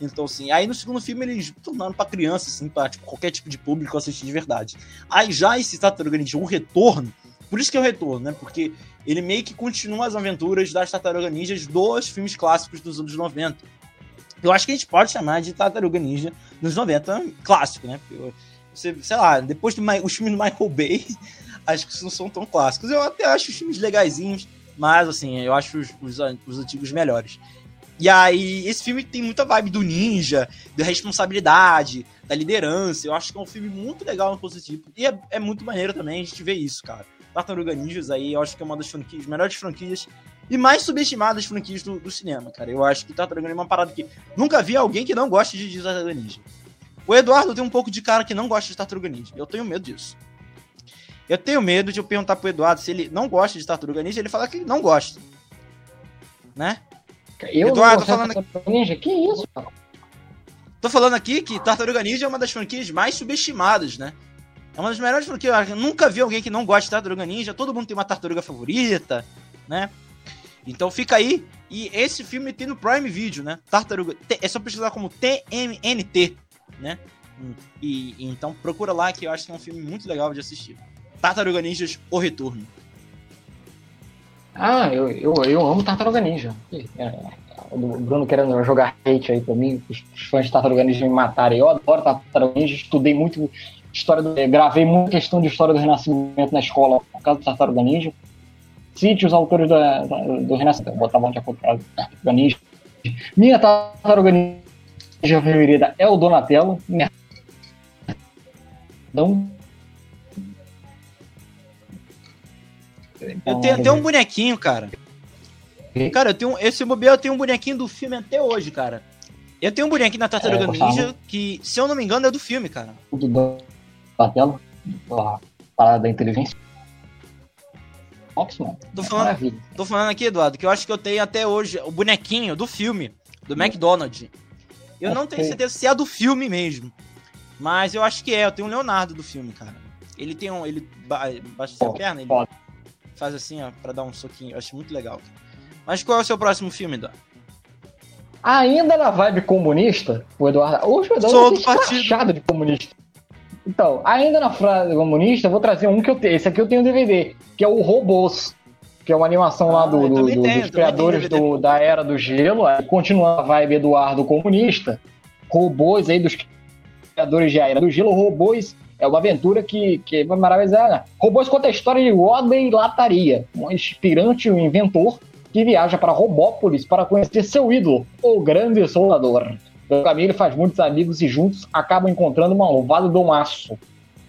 então, assim, aí no segundo filme eles tornaram pra criança, assim, pra tipo, qualquer tipo de público assistir de verdade. Aí já esse Tartaruga Ninja, o retorno, por isso que é o retorno, né? Porque ele meio que continua as aventuras das Tartaruga Ninjas dos filmes clássicos dos anos 90. Eu acho que a gente pode chamar de Tartaruga Ninja dos 90 clássico, né? Porque você, sei lá, depois dos os filmes do Michael Bay, acho que não são tão clássicos. Eu até acho os filmes legaisinhos, mas assim, eu acho os, os, os antigos melhores. E aí, esse filme tem muita vibe do ninja, da responsabilidade, da liderança. Eu acho que é um filme muito legal no positivo. E é, é muito maneiro também a gente ver isso, cara. Tartaruga Ninjas aí, eu acho que é uma das franquias, melhores franquias e mais subestimadas franquias do, do cinema, cara. Eu acho que Tartaruga Ninja é uma parada que nunca vi alguém que não goste de Tartaruga Ninja. O Eduardo tem um pouco de cara que não gosta de Tartaruga Ninja. Eu tenho medo disso. Eu tenho medo de eu perguntar pro Eduardo se ele não gosta de Tartaruga Ninja, ele fala que não gosta. Né? Eu Eduardo, tô falando aqui... Ninja? Que isso, cara? Tô falando aqui que Tartaruga Ninja é uma das franquias mais subestimadas, né? É uma das melhores porque eu nunca vi alguém que não gosta de Tartaruga Ninja. Todo mundo tem uma tartaruga favorita, né? Então fica aí. E esse filme tem no Prime Video, né? Tartaruga. É só pesquisar como TMNT, né? E, e, então procura lá que eu acho que é um filme muito legal de assistir. Tartaruga Ninjas O Retorno. Ah, eu, eu, eu amo Tartaruga Ninja. É, o Bruno querendo jogar hate aí pra mim, os fãs de Tartaruga Ninja me matarem. Eu adoro Tartaruga Ninja, estudei muito história do, gravei muita questão de história do Renascimento na escola por causa do Tartaruga Ninja. Cite os autores do, do Renascimento. De acordo com Tartaruga Ninja. Minha Tartaruga Ninja preferida é o Donatello. Minha... Então, eu tenho até um bonequinho, cara. Cara, eu tenho, esse bobeiro eu tenho um bonequinho do filme até hoje, cara. Eu tenho um bonequinho da Tartaruga É, Ninja que, se eu não me engano, é do filme, cara. Tudo da tela, a parada da inteligência. Fox, mano. Tô É falando, tô falando aqui, Eduardo, que eu acho que eu tenho até hoje o bonequinho do filme, do McDonald's. Eu não tenho Ok. certeza se é do filme mesmo. Mas eu acho que é, eu tenho o Leonardo do filme, cara. Ele tem um. Ele ba baixa a perna, ele foda. Faz assim, ó, pra dar um soquinho. Eu acho muito legal. Mas qual é o seu próximo filme, Eduardo? Ainda na vibe comunista, o Eduardo. Hoje o Eduardo Sou tá do partido. de comunista. Então, ainda na frase comunista, vou trazer um que eu tenho. Esse aqui eu tenho DVD, que é o Robôs. Que é uma animação lá Ah, do, eu do- do- tenho, dos criadores do- da Era do Gelo. Aí, continuando a vibe Eduardo comunista, robôs aí dos criadores de A Era do Gelo, robôs é uma aventura que, que vai maravilhar. né? Robôs conta a história de Rodney Lataria, um inspirante e um inventor que viaja para Robópolis para conhecer seu ídolo, o grande soldador. No caminho ele faz muitos amigos e juntos acabam encontrando um malvado Domaço.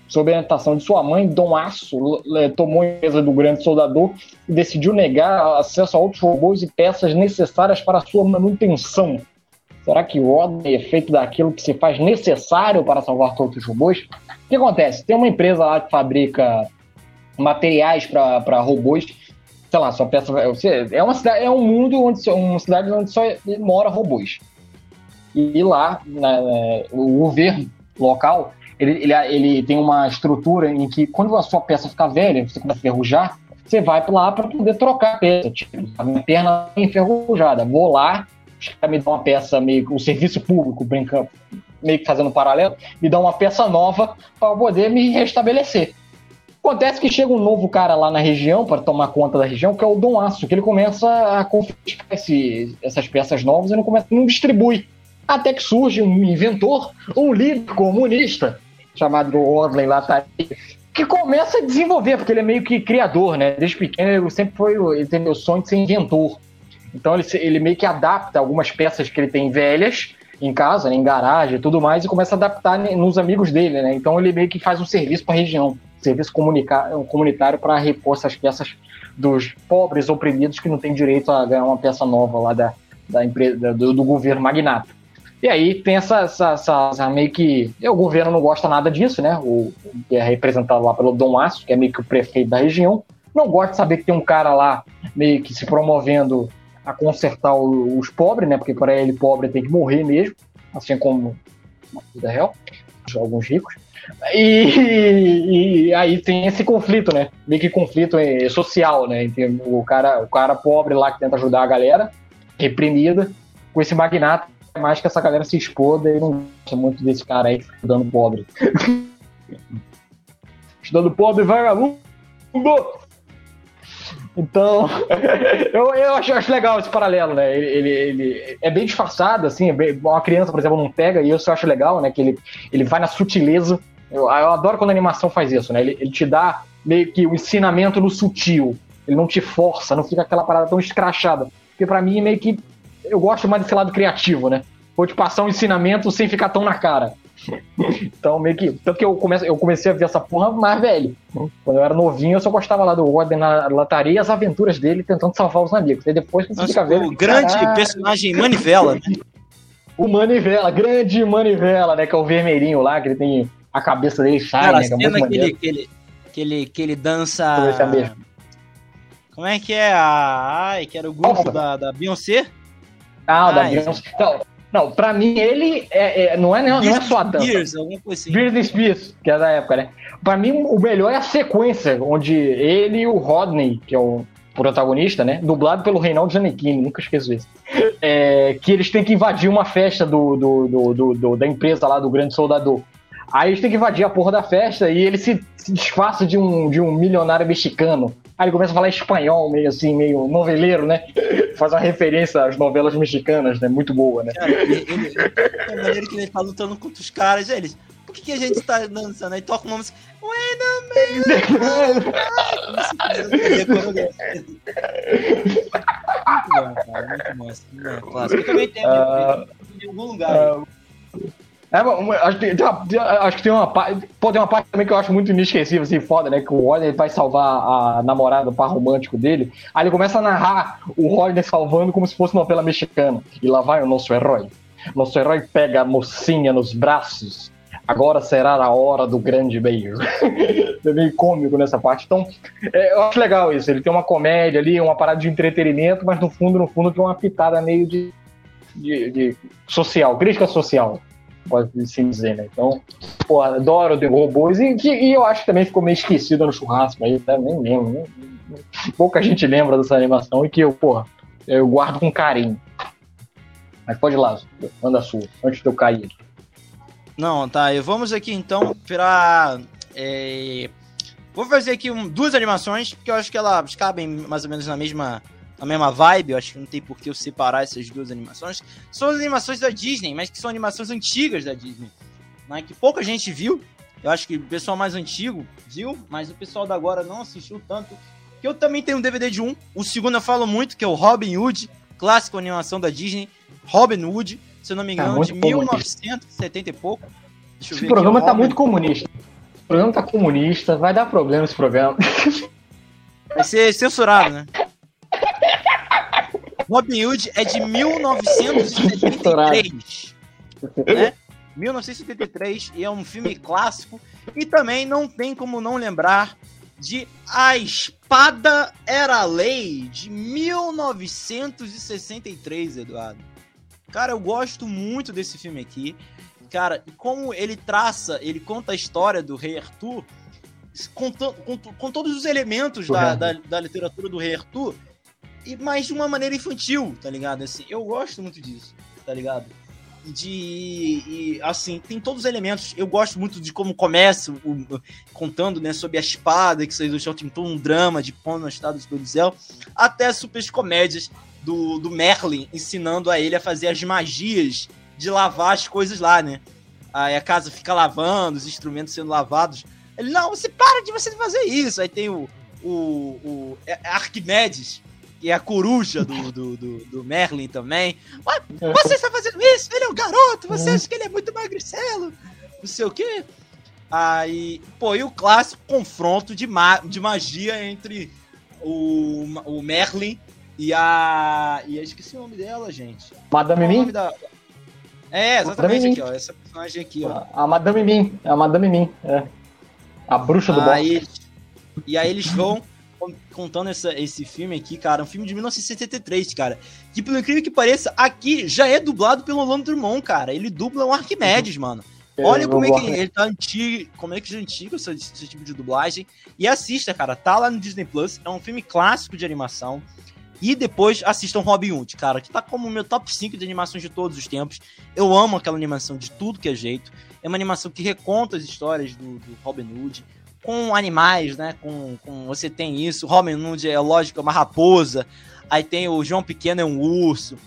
Sob a orientação de sua mãe, Domaço l- tomou a empresa do grande soldador e decidiu negar acesso a outros robôs e peças necessárias para sua manutenção. Será que Rodney é feito daquilo que se faz necessário para salvar todos os robôs? O que acontece? Tem uma empresa lá que fabrica materiais para robôs. Sei lá, sua peça. É, uma cidade, é um mundo onde só- uma cidade onde só mora robôs. E lá, né, o governo local, ele, ele, ele tem uma estrutura em que quando a sua peça ficar velha, você começa a enferrujar, você vai lá para poder trocar a peça. Tipo, a minha perna tá enferrujada. Vou lá, os caras me dão uma peça meio o serviço público, brincando, meio que fazendo um paralelo, me dão uma peça nova para poder me restabelecer. Acontece que chega um novo cara lá na região para tomar conta da região, que é o Dom Aço, que ele começa a confiscar esse- essas peças novas e não, começa, não distribui. Até que surge um inventor, um líder comunista, chamado Rodney Latari, que começa a desenvolver, porque ele é meio que criador, né? Desde pequeno ele sempre foi, ele teve o sonho de ser inventor. Então ele, ele meio que adapta algumas peças que ele tem velhas em casa, né, em garagem e tudo mais, e começa a adaptar né, nos amigos dele, né? Então ele meio que faz um serviço para a região, serviço comunitário para repor essas peças dos pobres oprimidos que não têm direito a ganhar uma peça nova lá da, da empresa, do, do governo magnata. E aí tem essa, essa, essa- essa meio que. o governo não gosta nada disso, né? O, que é representado lá pelo Dom Aço, que é meio que o prefeito da região. Não gosta de saber que tem um cara lá meio que se promovendo a consertar os pobres, né? Porque para ele, pobre tem que morrer mesmo, assim como na vida real, alguns ricos. E, e aí tem esse conflito, né? Meio que conflito eh, social, né? Entre o cara, o cara pobre lá que tenta ajudar a galera, reprimida, com esse magnata, mais que essa galera se exploda e não gosta muito desse cara aí estudando pobre. estudando pobre, vagabundo! Então, eu, eu acho, acho legal esse paralelo, né? Ele, ele, ele é bem disfarçado, assim, é bem- uma criança, por exemplo, não pega, e isso eu acho legal, né? Que ele, ele vai na sutileza. Eu, eu adoro quando a animação faz isso, né? Ele, ele te dá meio que o ensinamento no sutil. Ele não te força, não fica aquela parada tão escrachada. Porque pra mim, meio que. Eu gosto mais desse lado criativo, né? Vou te passar um ensinamento sem ficar tão na cara. Então, meio que. Tanto que eu, come, eu comecei a ver essa porra mais velho. Quando eu era novinho, eu só gostava lá do Rodney na lataria e as aventuras dele tentando salvar os amigos. E depois você fica velho. o grande caralho, personagem Manivela, né? O Manivela, grande Manivela, né? Que é o vermelhinho lá, que ele tem. A cabeça dele sai, Cara, né? Que é muito que ele, que, ele, que, ele, que ele dança. É. Como é que é? A... Ai, que era o grupo da, da Beyoncé? Ah, da Ah, Beyoncé. Não, não, pra mim ele é, é- não, é, não, não é só a dança. Spears, alguma coisa assim. Britney Spears, que é da época, né? Pra mim, o melhor é a sequência, onde ele e o Rodney, que é o protagonista, né? Dublado pelo Reinaldo Giannichini, nunca esqueço isso. É, que eles têm que invadir uma festa do, do, do- do- do- da empresa lá, do Grande Soldador. Aí eles têm que invadir a porra da festa e ele se, se disfarça de um, de um milionário mexicano. Aí ele começa a falar espanhol, meio assim, meio noveleiro, né? Faz uma referência às novelas mexicanas, né? Muito boa, né? Cara, ele, ele, é maneiro que ele tá lutando contra os caras. Eles, por que, que a gente tá dançando? Aí toca uma música. Wait a minute! A a. Muito bom, cara. Muito bom. Filme é clássico. Eu também tenho Ah, em algum lugar. É, acho, acho que tem uma parte. Pô, tem uma parte também que eu acho muito inesquecível, assim, foda, né? Que o Rodney vai salvar a namorada, o par romântico dele. Aí ele começa a narrar o Rodney salvando como se fosse uma novela mexicana. E lá vai o nosso herói. Nosso herói pega a mocinha nos braços. Agora será a hora do grande beijo. é meio cômico nessa parte. Então, é, eu acho legal isso. Ele tem uma comédia ali, uma parada de entretenimento, mas no fundo, no fundo, tem uma pitada meio de, de, de social, crítica social pode assim dizer, né? Então, pô, adoro The Robôs e, e, eu acho que também ficou meio esquecido no churrasco aí, tá? nem lembro. Nem, pouca gente lembra dessa animação e que eu, pô, eu guardo com carinho. Mas pode ir lá, manda a sua, antes de eu cair. Não, tá, e vamos aqui então para. É... Vou fazer aqui um, duas animações, porque eu acho que elas cabem mais ou menos na mesma a mesma vibe, eu acho que não tem por que eu separar essas duas animações. São as animações da Disney, mas que são animações antigas da Disney, né, que pouca gente viu. Eu acho que o pessoal mais antigo viu, mas o pessoal da agora não assistiu tanto. Que eu também tenho um DVD de um. O segundo eu falo muito, que é o Robin Hood, clássico animação da Disney. Robin Hood, se eu não me tá engano, de comunista. 1970 e pouco. Esse programa tá muito comunista. O programa tá comunista, vai dar problema esse programa. Vai ser censurado, né? Robin Hood é de 1973. né? 1973 e é um filme clássico. E também não tem como não lembrar de A Espada Era Lei, de 1963, Eduardo. Cara, eu gosto muito desse filme aqui. Cara, e como ele traça, ele conta a história do rei Arthur, com, com, com todos os elementos da, da, da literatura do rei Arthur, e mas de uma maneira infantil, tá ligado? Assim, eu gosto muito disso, tá ligado? De. E, assim, tem todos os elementos. Eu gosto muito de como começa, o, contando né, sobre a espada que saiu do chão, tem todo um drama de pão no estado do céu, até as super comédias do, do Merlin ensinando a ele a fazer as magias de lavar as coisas lá, né? Aí a casa fica lavando, os instrumentos sendo lavados. Ele, não, você para de você fazer isso. Aí tem o, o, o Arquimedes, que é a coruja do, do, do, do Merlin também. Mas você está fazendo isso? Ele é um garoto, você acha que ele é muito magricelo? Não sei o quê. Aí, pô, e o clássico confronto de, ma de magia entre o, o Merlin e a. E eu esqueci o nome dela, gente. Madame Mim? Da... É, exatamente aqui, ó. Essa personagem aqui, ó. A Madame Mim. É a Madame Mim, é. A bruxa do aí, E aí eles vão contando essa, esse filme aqui, cara, um filme de 1973, cara. Que, pelo incrível que pareça, aqui já é dublado pelo Orlando Drummond, cara. Ele dubla o Arquimedes, uhum. mano. Olha como é que ele tá antigo, como é que é antigo esse, esse, tipo de dublagem. E assista, cara, tá lá no Disney Plus. É um filme clássico de animação. E depois assistam Robin Hood, cara, que tá como o meu top 5 de animações de todos os tempos. Eu amo aquela animação de tudo que é jeito. É uma animação que reconta as histórias do, do Robin Hood com animais, né? Com, com você tem isso. Robin Hood é lógico, é uma raposa. Aí tem o João Pequeno é um urso.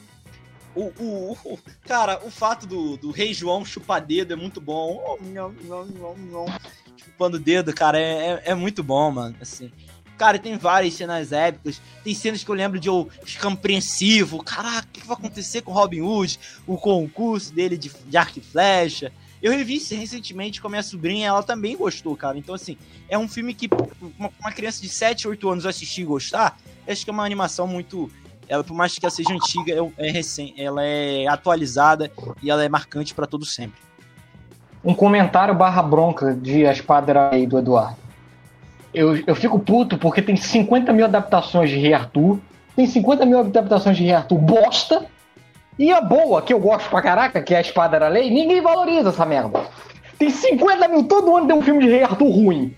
O, o, o cara, o fato do, do Rei João chupar dedo é muito bom. Oh, Chupando dedo, cara, é, é, é, muito bom, mano. Assim. Cara, tem várias cenas épicas. Tem cenas que eu lembro de eu ficar. Caraca, o que vai acontecer com Robin Hood? O concurso dele de, de arco e flecha. Eu revi recentemente com a minha sobrinha, ela também gostou, cara. Então, assim, é um filme que uma, criança de 7, 8 anos assistir e gostar, acho que é uma animação muito. Ela, por mais que ela seja antiga, é, é recém, ela é atualizada e ela é marcante para todo sempre. Um comentário barra bronca de A Espada aí do Eduardo. Eu, eu fico puto porque tem 50 mil adaptações de Rei Arthur, tem 50 mil adaptações de Rei Arthur bosta, e a boa, que eu gosto pra caraca, que é a Espada da Lei, ninguém valoriza essa merda. Tem 50 mil, todo ano tem um filme de Rei Arthur ruim.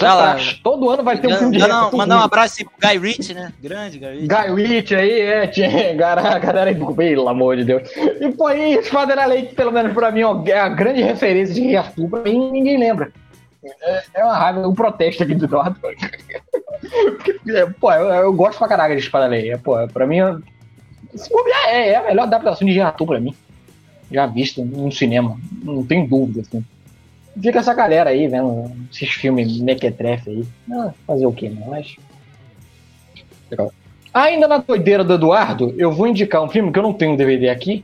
Lá, todo ano vai ter um filme de Rei Arthur Mandar um abraço aí pro Guy Ritchie, né? Grande Guy Ritchie. Guy Ritchie aí, é, tinha, galera, galera aí, pelo amor de Deus. E pô, aí, Espada da Lei, pelo menos pra mim, ó, é a grande referência de Rei Arthur, pra mim ninguém lembra. É, é uma raiva, um protesto aqui do Eduardo. É, pô, eu, eu, gosto pra caraca de Espada da Lei. É, pô, pra mim, se bobear, é, é a melhor adaptação de Arthur pra mim. Já visto no cinema. Não tem dúvida, assim. Fica essa galera aí vendo esses filmes mequetrefe aí. Ah, fazer o quê, né? Mas. Legal. Ainda na doideira do Eduardo, eu vou indicar um filme que eu não tenho DVD aqui,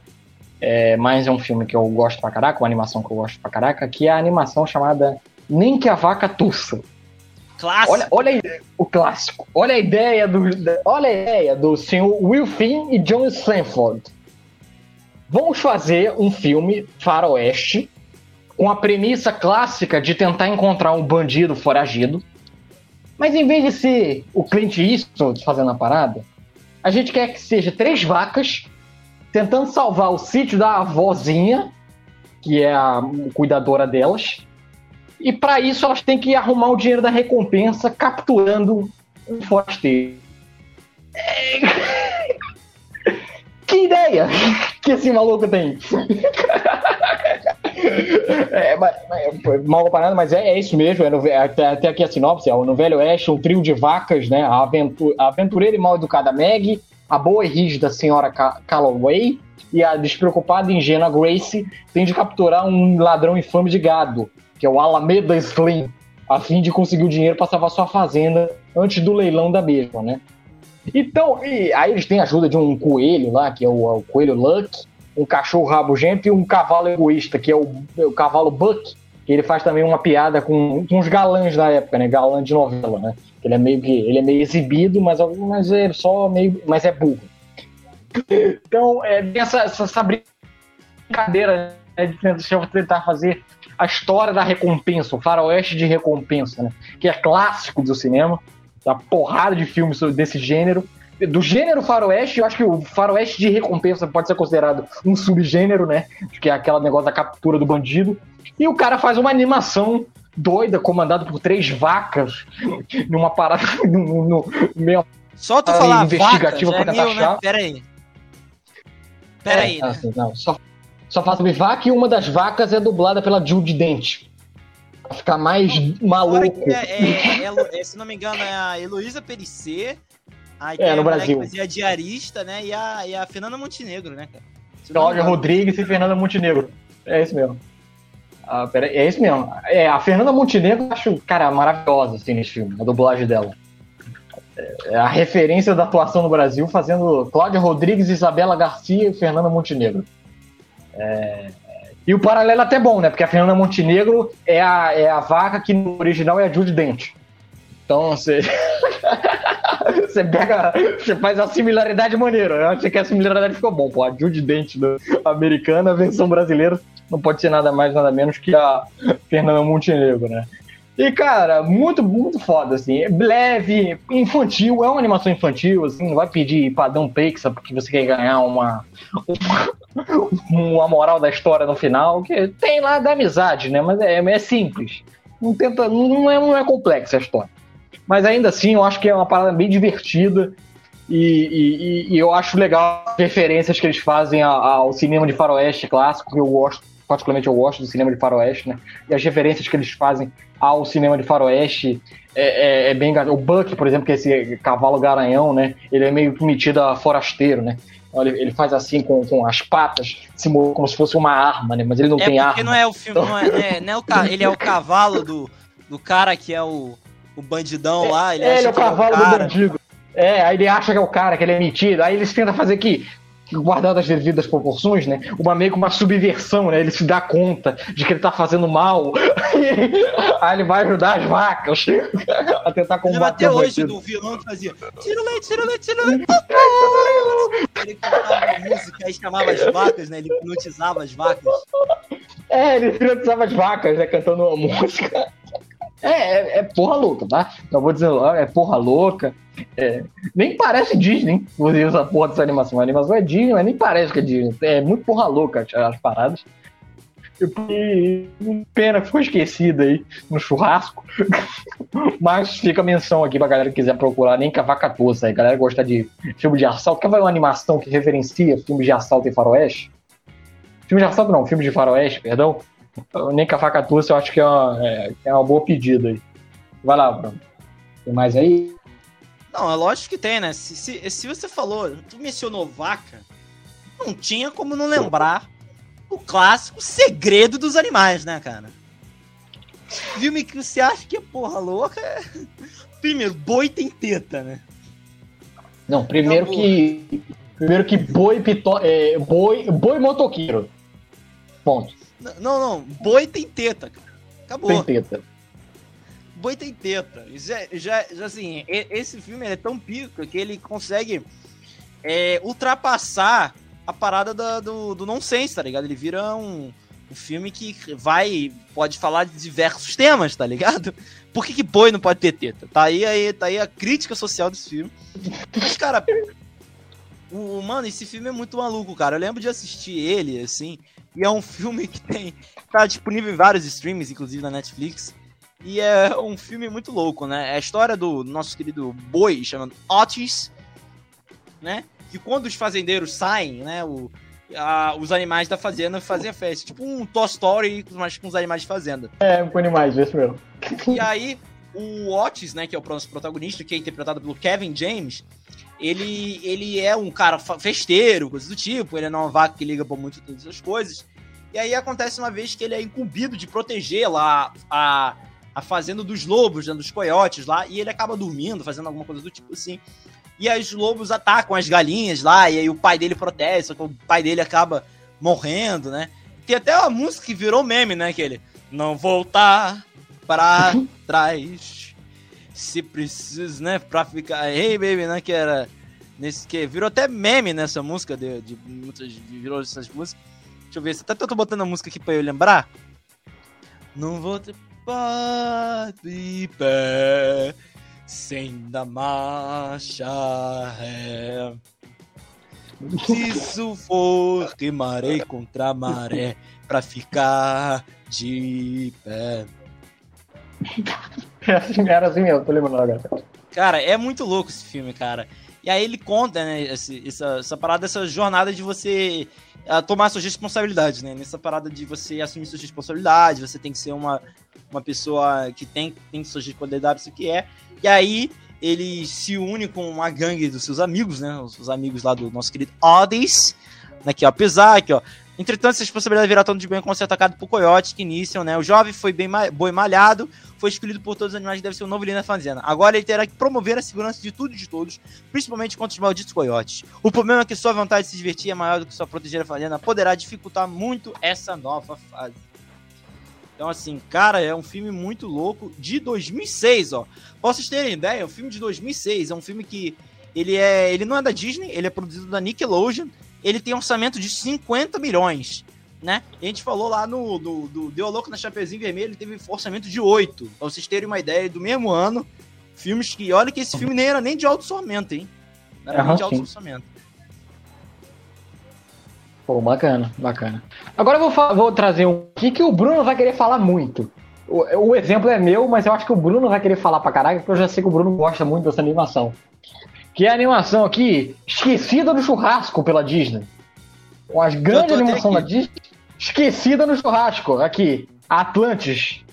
é, mais um filme que eu gosto pra caraca, uma animação que eu gosto pra caraca, que é a animação chamada Nem que a Vaca Tussa. Clássico. Olha, olha o clássico. Olha a ideia do, olha a ideia do senhor Will Finn e John Stanford. Vamos fazer um filme faroeste com a premissa clássica de tentar encontrar um bandido foragido. Mas em vez de ser o Clint Eastwood fazendo a parada, a gente quer que seja três vacas tentando salvar o sítio da avózinha, que é a cuidadora delas. E para isso elas têm que arrumar o dinheiro da recompensa capturando um forasteiro. É... que ideia que esse maluco tem! É, mas, mal comparado, mas é, é, isso mesmo. É no, até, até, aqui a sinopse: é, no Velho Oeste, um trio de vacas, né? A, aventura, a aventureira e mal educada Meg, a boa e rígida senhora Calloway e a despreocupada e ingênua Grace têm de capturar um ladrão infame de gado, que é o Alameda Slim, a fim de conseguir o dinheiro para salvar sua fazenda antes do leilão da mesma, né? Então, aí eles têm a ajuda de um coelho lá, que é o, o coelho Luck, um cachorro rabugento e um cavalo egoísta, que é o, o cavalo Buck, que ele faz também uma piada com, com galãs da época, né? Galã de novela, né? Ele é meio que ele é meio exibido, mas, mas é só meio, mas é burro. Então, é, tem essa, essa, essa brincadeira né, de tentar fazer a história da recompensa, o faroeste de recompensa, né? Que é clássico do cinema, da porrada de filmes desse gênero do gênero faroeste, eu acho que o faroeste de recompensa pode ser considerado um subgênero, né? Que é aquela negócio da captura do bandido. E o cara faz uma animação doida, comandada por três vacas, numa parada no, no meio só tu falar investigativa vacas, pra é tentar Né? Pera aí. Pera é, aí, né? assim, não, só, só faz sobre vaca e uma das vacas é dublada pela Judy Dent. Pra ficar mais maluco. É, é, é, se não me engano, é a Heloísa Perissé Aí é, no Brasil. a diarista, né? E a, e a Fernanda Montenegro, né, cara? Cláudia Rodrigues e Fernanda Montenegro. É isso mesmo. Ah, pera, é isso mesmo. É, a Fernanda Montenegro eu acho, cara, maravilhosa assim, nesse filme, a dublagem dela. É a referência da atuação no Brasil, fazendo Cláudia Rodrigues, Isabela Garcia e Fernanda Montenegro. É... E o paralelo é até bom, né? Porque a Fernanda Montenegro é a, é a vaca que no original é a Judy Dent. Então, você. você pega. Você faz a similaridade maneira. Eu achei que a similaridade ficou bom, pô. A Judy Dent americana, a versão brasileira, não pode ser nada mais, nada menos que a Fernanda Montenegro, né? E, cara, muito, muito foda, assim. Leve, infantil, é uma animação infantil, assim, não vai pedir padrão Pixar porque você quer ganhar uma, uma, moral da história no final, que tem lá da amizade, né? Mas é, é simples. Não, tenta, não, é, não é complexa a história. Mas ainda assim, eu acho que é uma parada bem divertida. E, e, e eu acho legal as referências que eles fazem ao cinema de faroeste clássico, que eu gosto, particularmente eu gosto do cinema de faroeste, né? E as referências que eles fazem ao cinema de faroeste é, é, é bem... O Buck, por exemplo, que é esse cavalo garanhão, né? Ele é meio metido a forasteiro, né? Então, ele, ele faz assim com, com as patas, se como se fosse uma arma, né? Mas ele não é tem arma. porque não é o filme, não é, né? não é o, ele é o cavalo do, do cara que é o o bandidão é, lá. Ele, é, ele é o cavalo é o do bandido. É, aí ele acha que é o cara, que ele é metido. Aí eles tentam fazer que guardado as devidas proporções, né? Uma meio que uma subversão, né? Ele se dá conta de que ele tá fazendo mal. Aí ele vai ajudar as vacas a tentar combater. Até hoje do vilão que fazia tira o leite, tira o leite, tira o leite. ele cantava música e chamava as vacas, né? Ele hipnotizava as vacas. É, ele hipnotizava as vacas, né? Cantando uma música. É, é, é, porra louca, tá? Eu vou dizer, é porra louca. É, nem parece Disney, inclusive, essa porra dessa animação. A animação é Disney, mas nem parece que é Disney. É muito porra louca as paradas. E, pena que foi esquecida aí no churrasco. Mas fica a menção aqui pra galera que quiser procurar, nem cavaca toça aí. Galera gosta de filme de assalto. Quer ver uma animação que referencia filmes de assalto e faroeste? Filme de assalto não, filme de faroeste, perdão. Nem com a faca eu acho que é uma, é, é uma boa pedida aí. Vai lá, Bruno. Tem mais aí? Não, é lógico que tem, né? Se, se, se você falou, tu mencionou vaca, não tinha como não lembrar o clássico Segredo dos Animais, né, cara? Filme que você acha que é porra louca. Primeiro, boi tem teta, né? Não, primeiro que Primeiro que boi, pito, é, boi, boi motoqueiro. Ponto. Não, não. Boi tem teta, cara. Acabou. Tem teta. Boi tem teta. Já, já, já assim, esse filme é tão pico que ele consegue é, ultrapassar a parada da, do, do nonsense, tá ligado? Ele vira um, um filme que vai. pode falar de diversos temas, tá ligado? Por que, que boi não pode ter teta? Tá aí, aí, tá aí a crítica social desse filme. Mas, cara, o, mano, esse filme é muito maluco, cara. Eu lembro de assistir ele, assim, e é um filme que tem. tá disponível em vários streams, inclusive na Netflix. E é um filme muito louco, né? É a história do nosso querido boi, chamado Otis, né? Que quando os fazendeiros saem, né? O, a, os animais da fazenda fazem a festa. Tipo um Toy Story, mas com os animais de fazenda. É, com animais, isso mesmo. E aí, o Otis, né? Que é o nosso protagonista, que é interpretado pelo Kevin James, ele, ele é um cara festeiro, coisa do tipo, ele não é uma vaca que liga por muito todas essas coisas. E aí acontece uma vez que ele é incumbido de proteger lá a, a fazenda dos lobos, né, dos coiotes lá, e ele acaba dormindo, fazendo alguma coisa do tipo assim. E aí os lobos atacam as galinhas lá, e aí o pai dele que o pai dele acaba morrendo, né? Tem até uma música que virou meme, né? Que ele não voltar para trás se precisa, né, pra ficar. Hey baby, né? Que era. Nesse que virou até meme nessa música de, de muitas virou essas músicas. Deixa eu ver, até tô botando a música aqui pra eu lembrar. Não vou ter pé sem dar marcha ré. Se isso for, remarei contra maré pra ficar de pé. Era assim mesmo, tô lembrando agora. Cara, é muito louco esse filme, cara. E aí ele conta, né, esse, essa, essa parada, essa jornada de você uh, tomar suas responsabilidades, né? Nessa parada de você assumir suas responsabilidades, você tem que ser uma, uma pessoa que tem, tem suas responsabilidades, isso que é. E aí ele se une com uma gangue dos seus amigos, né? Os, os amigos lá do nosso querido Odys, né? Que, ó, apesar aqui, ó, Entretanto, essa responsabilidade virá todo de bem com ser atacado por coiotes que iniciam, né? O jovem foi bem boi malhado, foi escolhido por todos os animais que deve ser o novo líder da fazenda. Agora ele terá que promover a segurança de tudo e de todos, principalmente contra os malditos coiotes. O problema é que sua vontade de se divertir é maior do que só proteger a fazenda, poderá dificultar muito essa nova fase. Então, assim, cara, é um filme muito louco de 2006, ó. Pra vocês terem ideia, é um filme de 2006. É um filme que ele é, ele não é da Disney, ele é produzido da Nickelodeon ele tem orçamento de 50 milhões, né? A gente falou lá no do, do Deu Louco na Chapeuzinho Vermelho, ele teve orçamento de 8. Pra vocês terem uma ideia, do mesmo ano, filmes que. Olha que esse filme nem era nem de alto orçamento, hein? Não era nem de alto orçamento. Pô, bacana, bacana. Agora eu vou, vou trazer um aqui que o Bruno vai querer falar muito. O, o, exemplo é meu, mas eu acho que o Bruno vai querer falar pra caralho, porque eu já sei que o Bruno gosta muito dessa animação. Que é a animação aqui, esquecida no churrasco pela Disney. Com as grandes animações da Disney, esquecida no churrasco. Aqui, Atlantis.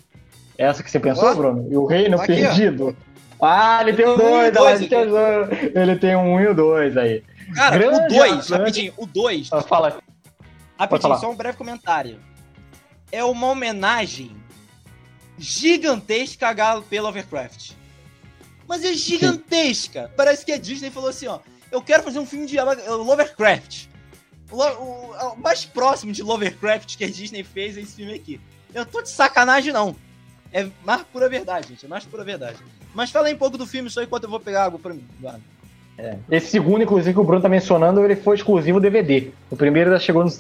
Essa que você pensou, oh. Bruno? E o Reino aqui, Perdido. Ó. Ah, ele tem o dois, dois ele, tem, ele tem um e o dois aí. Cara, Grande o dois, rapidinho, o dois. Ah, fala. Rapidinho, só um breve comentário. É uma homenagem gigantesca a GP Lovecraft. Mas é gigantesca. Parece que a Disney falou assim, ó. Eu quero fazer um filme de Lovecraft. O, o, o, mais próximo de Lovecraft que a Disney fez é esse filme aqui. Eu tô de sacanagem, não. É mais pura verdade, gente. É mais pura verdade. Mas fala aí um pouco do filme só enquanto eu vou pegar água pra mim. É. Esse segundo, inclusive, que o Bruno tá mencionando, ele foi exclusivo DVD. O primeiro já chegou no,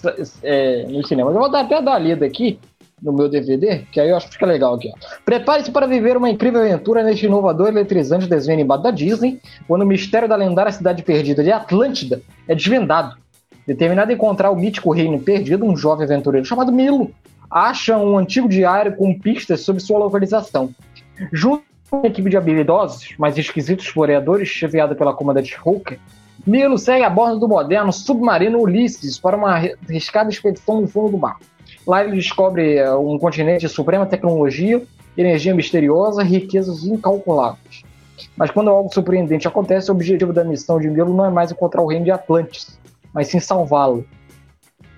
é, no cinema. Eu vou dar até dar a lida aqui no meu DVD, que aí eu acho que fica legal aqui. Prepare-se para viver uma incrível aventura neste inovador e eletrizante desenho animado da Disney, quando o mistério da lendária cidade perdida de Atlântida é desvendado. Determinado a encontrar o mítico reino perdido, um jovem aventureiro chamado Milo acha um antigo diário com pistas sobre sua localização. Junto com uma equipe de habilidosos, mas esquisitos floreadores, chefiada pela comandante Hooker, Milo segue a bordo do moderno submarino Ulisses para uma arriscada expedição no fundo do mar. Lá ele descobre eh, um continente de suprema tecnologia, energia misteriosa, riquezas incalculáveis. Mas quando algo surpreendente acontece, o objetivo da missão de Milo não é mais encontrar o reino de Atlantis, mas sim salvá-lo.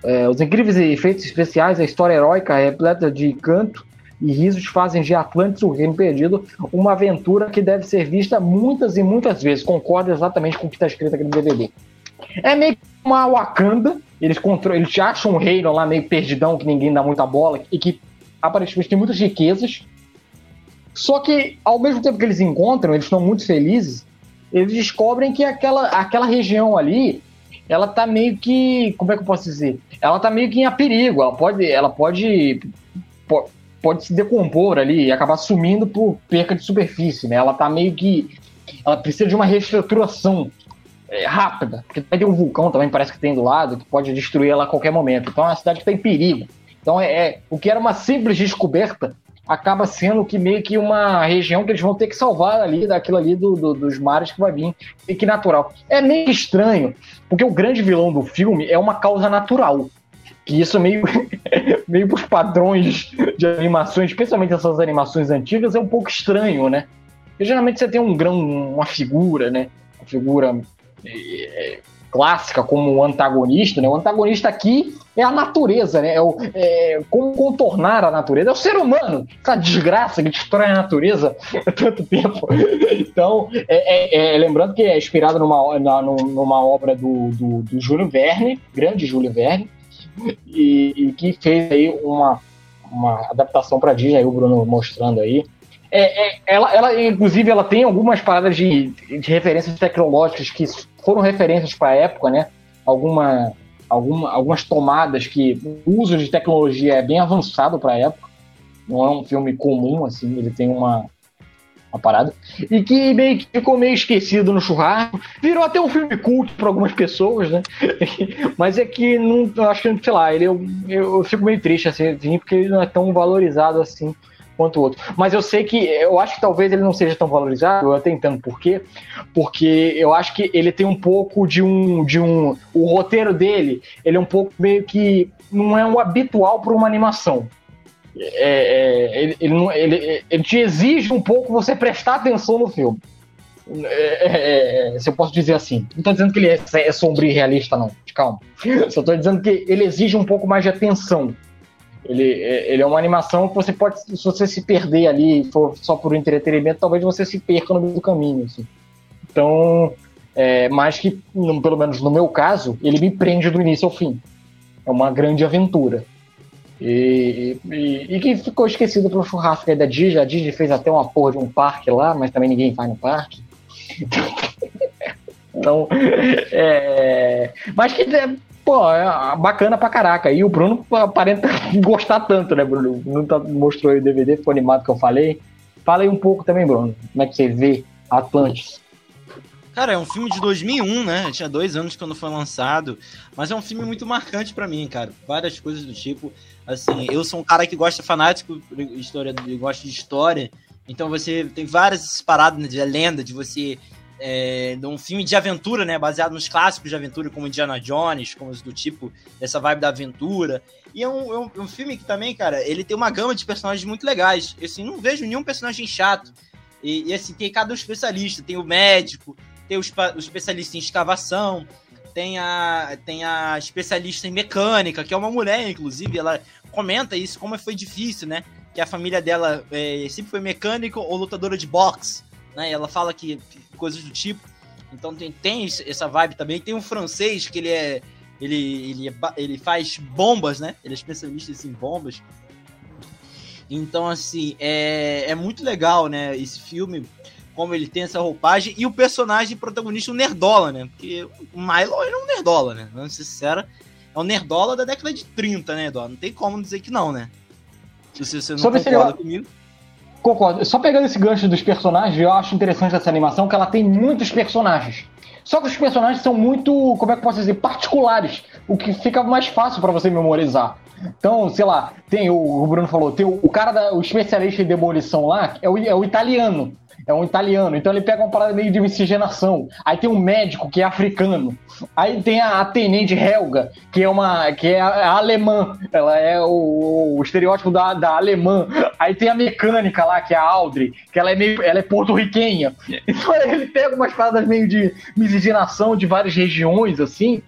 É, os incríveis efeitos especiais, a história heróica repleta de canto e risos fazem de Atlantis, o reino perdido, uma aventura que deve ser vista muitas e muitas vezes. Concordo exatamente com o que está escrito aqui no DVD. É meio que uma Wakanda, eles, eles acham um reino lá meio perdidão, que ninguém dá muita bola, e que aparentemente tem muitas riquezas. Só que, ao mesmo tempo que eles encontram, eles estão muito felizes, eles descobrem que aquela, aquela região ali, ela tá meio que. Como é que eu posso dizer? Ela tá meio que em perigo. Ela pode. Ela pode. Pode se decompor ali e acabar sumindo por perca de superfície, né? Ela tá meio que. Ela precisa de uma reestruturação é, rápida. Porque ter um vulcão também, parece que tem do lado, que pode destruir ela a qualquer momento. Então é uma cidade que tá em perigo. Então é, é o que era uma simples descoberta acaba sendo que meio que uma região que eles vão ter que salvar ali, daquilo ali do, do, dos mares que vai vir, e que natural. É meio estranho, porque o grande vilão do filme é uma causa natural. Que isso meio, meio para os padrões de animações, especialmente essas animações antigas, é um pouco estranho, né? Porque geralmente você tem um grão, uma figura, né? Uma figura é, clássica como o antagonista, né? O antagonista aqui é a natureza, né? É, o, é como contornar a natureza. É o ser humano, essa desgraça que destrói a natureza há tanto tempo. Então, é, é, é lembrando que é inspirado numa, na, numa obra do, do, do Júlio Verne, grande Júlio Verne, e, e, que fez aí uma, uma adaptação para Disney, aí o Bruno mostrando aí. É, é, ela, ela, inclusive, ela tem algumas paradas de, de referências tecnológicas que foram referências para a época, né? Alguma, alguma, algumas tomadas que o uso de tecnologia é bem avançado para a época. Não é um filme comum, assim, ele tem uma, uma parada. E que meio que ficou meio esquecido no churrasco. Virou até um filme culto para algumas pessoas, né? Mas é que não, acho que, sei lá, ele, eu, eu fico meio triste assim, porque ele não é tão valorizado assim quanto o outro. Mas eu sei que, eu acho que talvez ele não seja tão valorizado, eu até entendo por quê, porque eu acho que ele tem um pouco de um, de um, o roteiro dele, ele é um pouco meio que, não é um habitual para uma animação. É, é, ele, ele, ele, ele, te exige um pouco você prestar atenção no filme. É, é, é se eu posso dizer assim. Não estou dizendo que ele é, é sombrio e realista, não. Calma. Só estou dizendo que ele exige um pouco mais de atenção. Ele, ele é uma animação que você pode, se você se perder ali, for só por entretenimento, talvez você se perca no meio do caminho. Assim. Então, é, mais que, pelo menos no meu caso, ele me prende do início ao fim. É uma grande aventura. E, e, e que ficou esquecido pelo churrasco aí da Disney. A Disney fez até uma porra de um parque lá, mas também ninguém vai no parque. Então, é, mas que pô, é bacana pra caraca. E o Bruno aparenta gostar tanto, né, Bruno? O Bruno tá, mostrou aí o DVD, ficou animado que eu falei. Fala aí um pouco também, Bruno. Como é que você vê Atlantis? Cara, é um filme de 2001, né? Tinha dois anos quando foi lançado, mas é um filme muito marcante para mim, cara. Várias coisas do tipo. Assim, eu sou um cara que gosta fanático de história, gosta de história. Então você tem várias paradas né, de lenda, de você é, de um filme de aventura, né? Baseado nos clássicos de aventura, como Indiana Jones, como do tipo, dessa vibe da aventura. E é um, é um, é um, filme que também, cara, ele tem uma gama de personagens muito legais. Eu, assim, não vejo nenhum personagem chato. E, e assim, tem cada um especialista. Tem o médico, tem o, o especialista em escavação, tem a, tem a especialista em mecânica, que é uma mulher, inclusive, ela comenta isso, como foi difícil, né? Que a família dela é, sempre foi mecânica ou lutadora de boxe né? Ela fala que coisas do tipo. Então tem, tem essa vibe também. Tem um francês que ele é. Ele, ele, é, ele faz bombas, né? Ele é especialista em bombas. Então, assim, é, é muito legal, né? Esse filme, como ele tem essa roupagem. E o personagem protagonista, o Nerdola, né? Porque o Milo é um Nerdola, né? Vamos ser sincero. É um Nerdola da década de 30, né, Eduardo? Não tem como dizer que não, né? Se você não Sobre concorda comigo. Concordo. Só pegando esse gancho dos personagens, eu acho interessante essa animação que ela tem muitos personagens. Só que os personagens são muito, como é que eu posso dizer, particulares, o que fica mais fácil para você memorizar. Então, sei lá, tem o, o Bruno falou, tem o, o cara, da, o especialista em demolição lá, é o, é o italiano é um italiano, então ele pega uma parada meio de miscigenação. Aí tem um médico que é africano. Aí tem a, a tenente Helga, que é uma que é a, a alemã. Ela é o, o estereótipo da, da alemã. Aí tem a mecânica lá, que é a Audrey, que ela é meio ela é porto-riquenha. Então ele pega umas paradas meio de miscigenação de várias regiões assim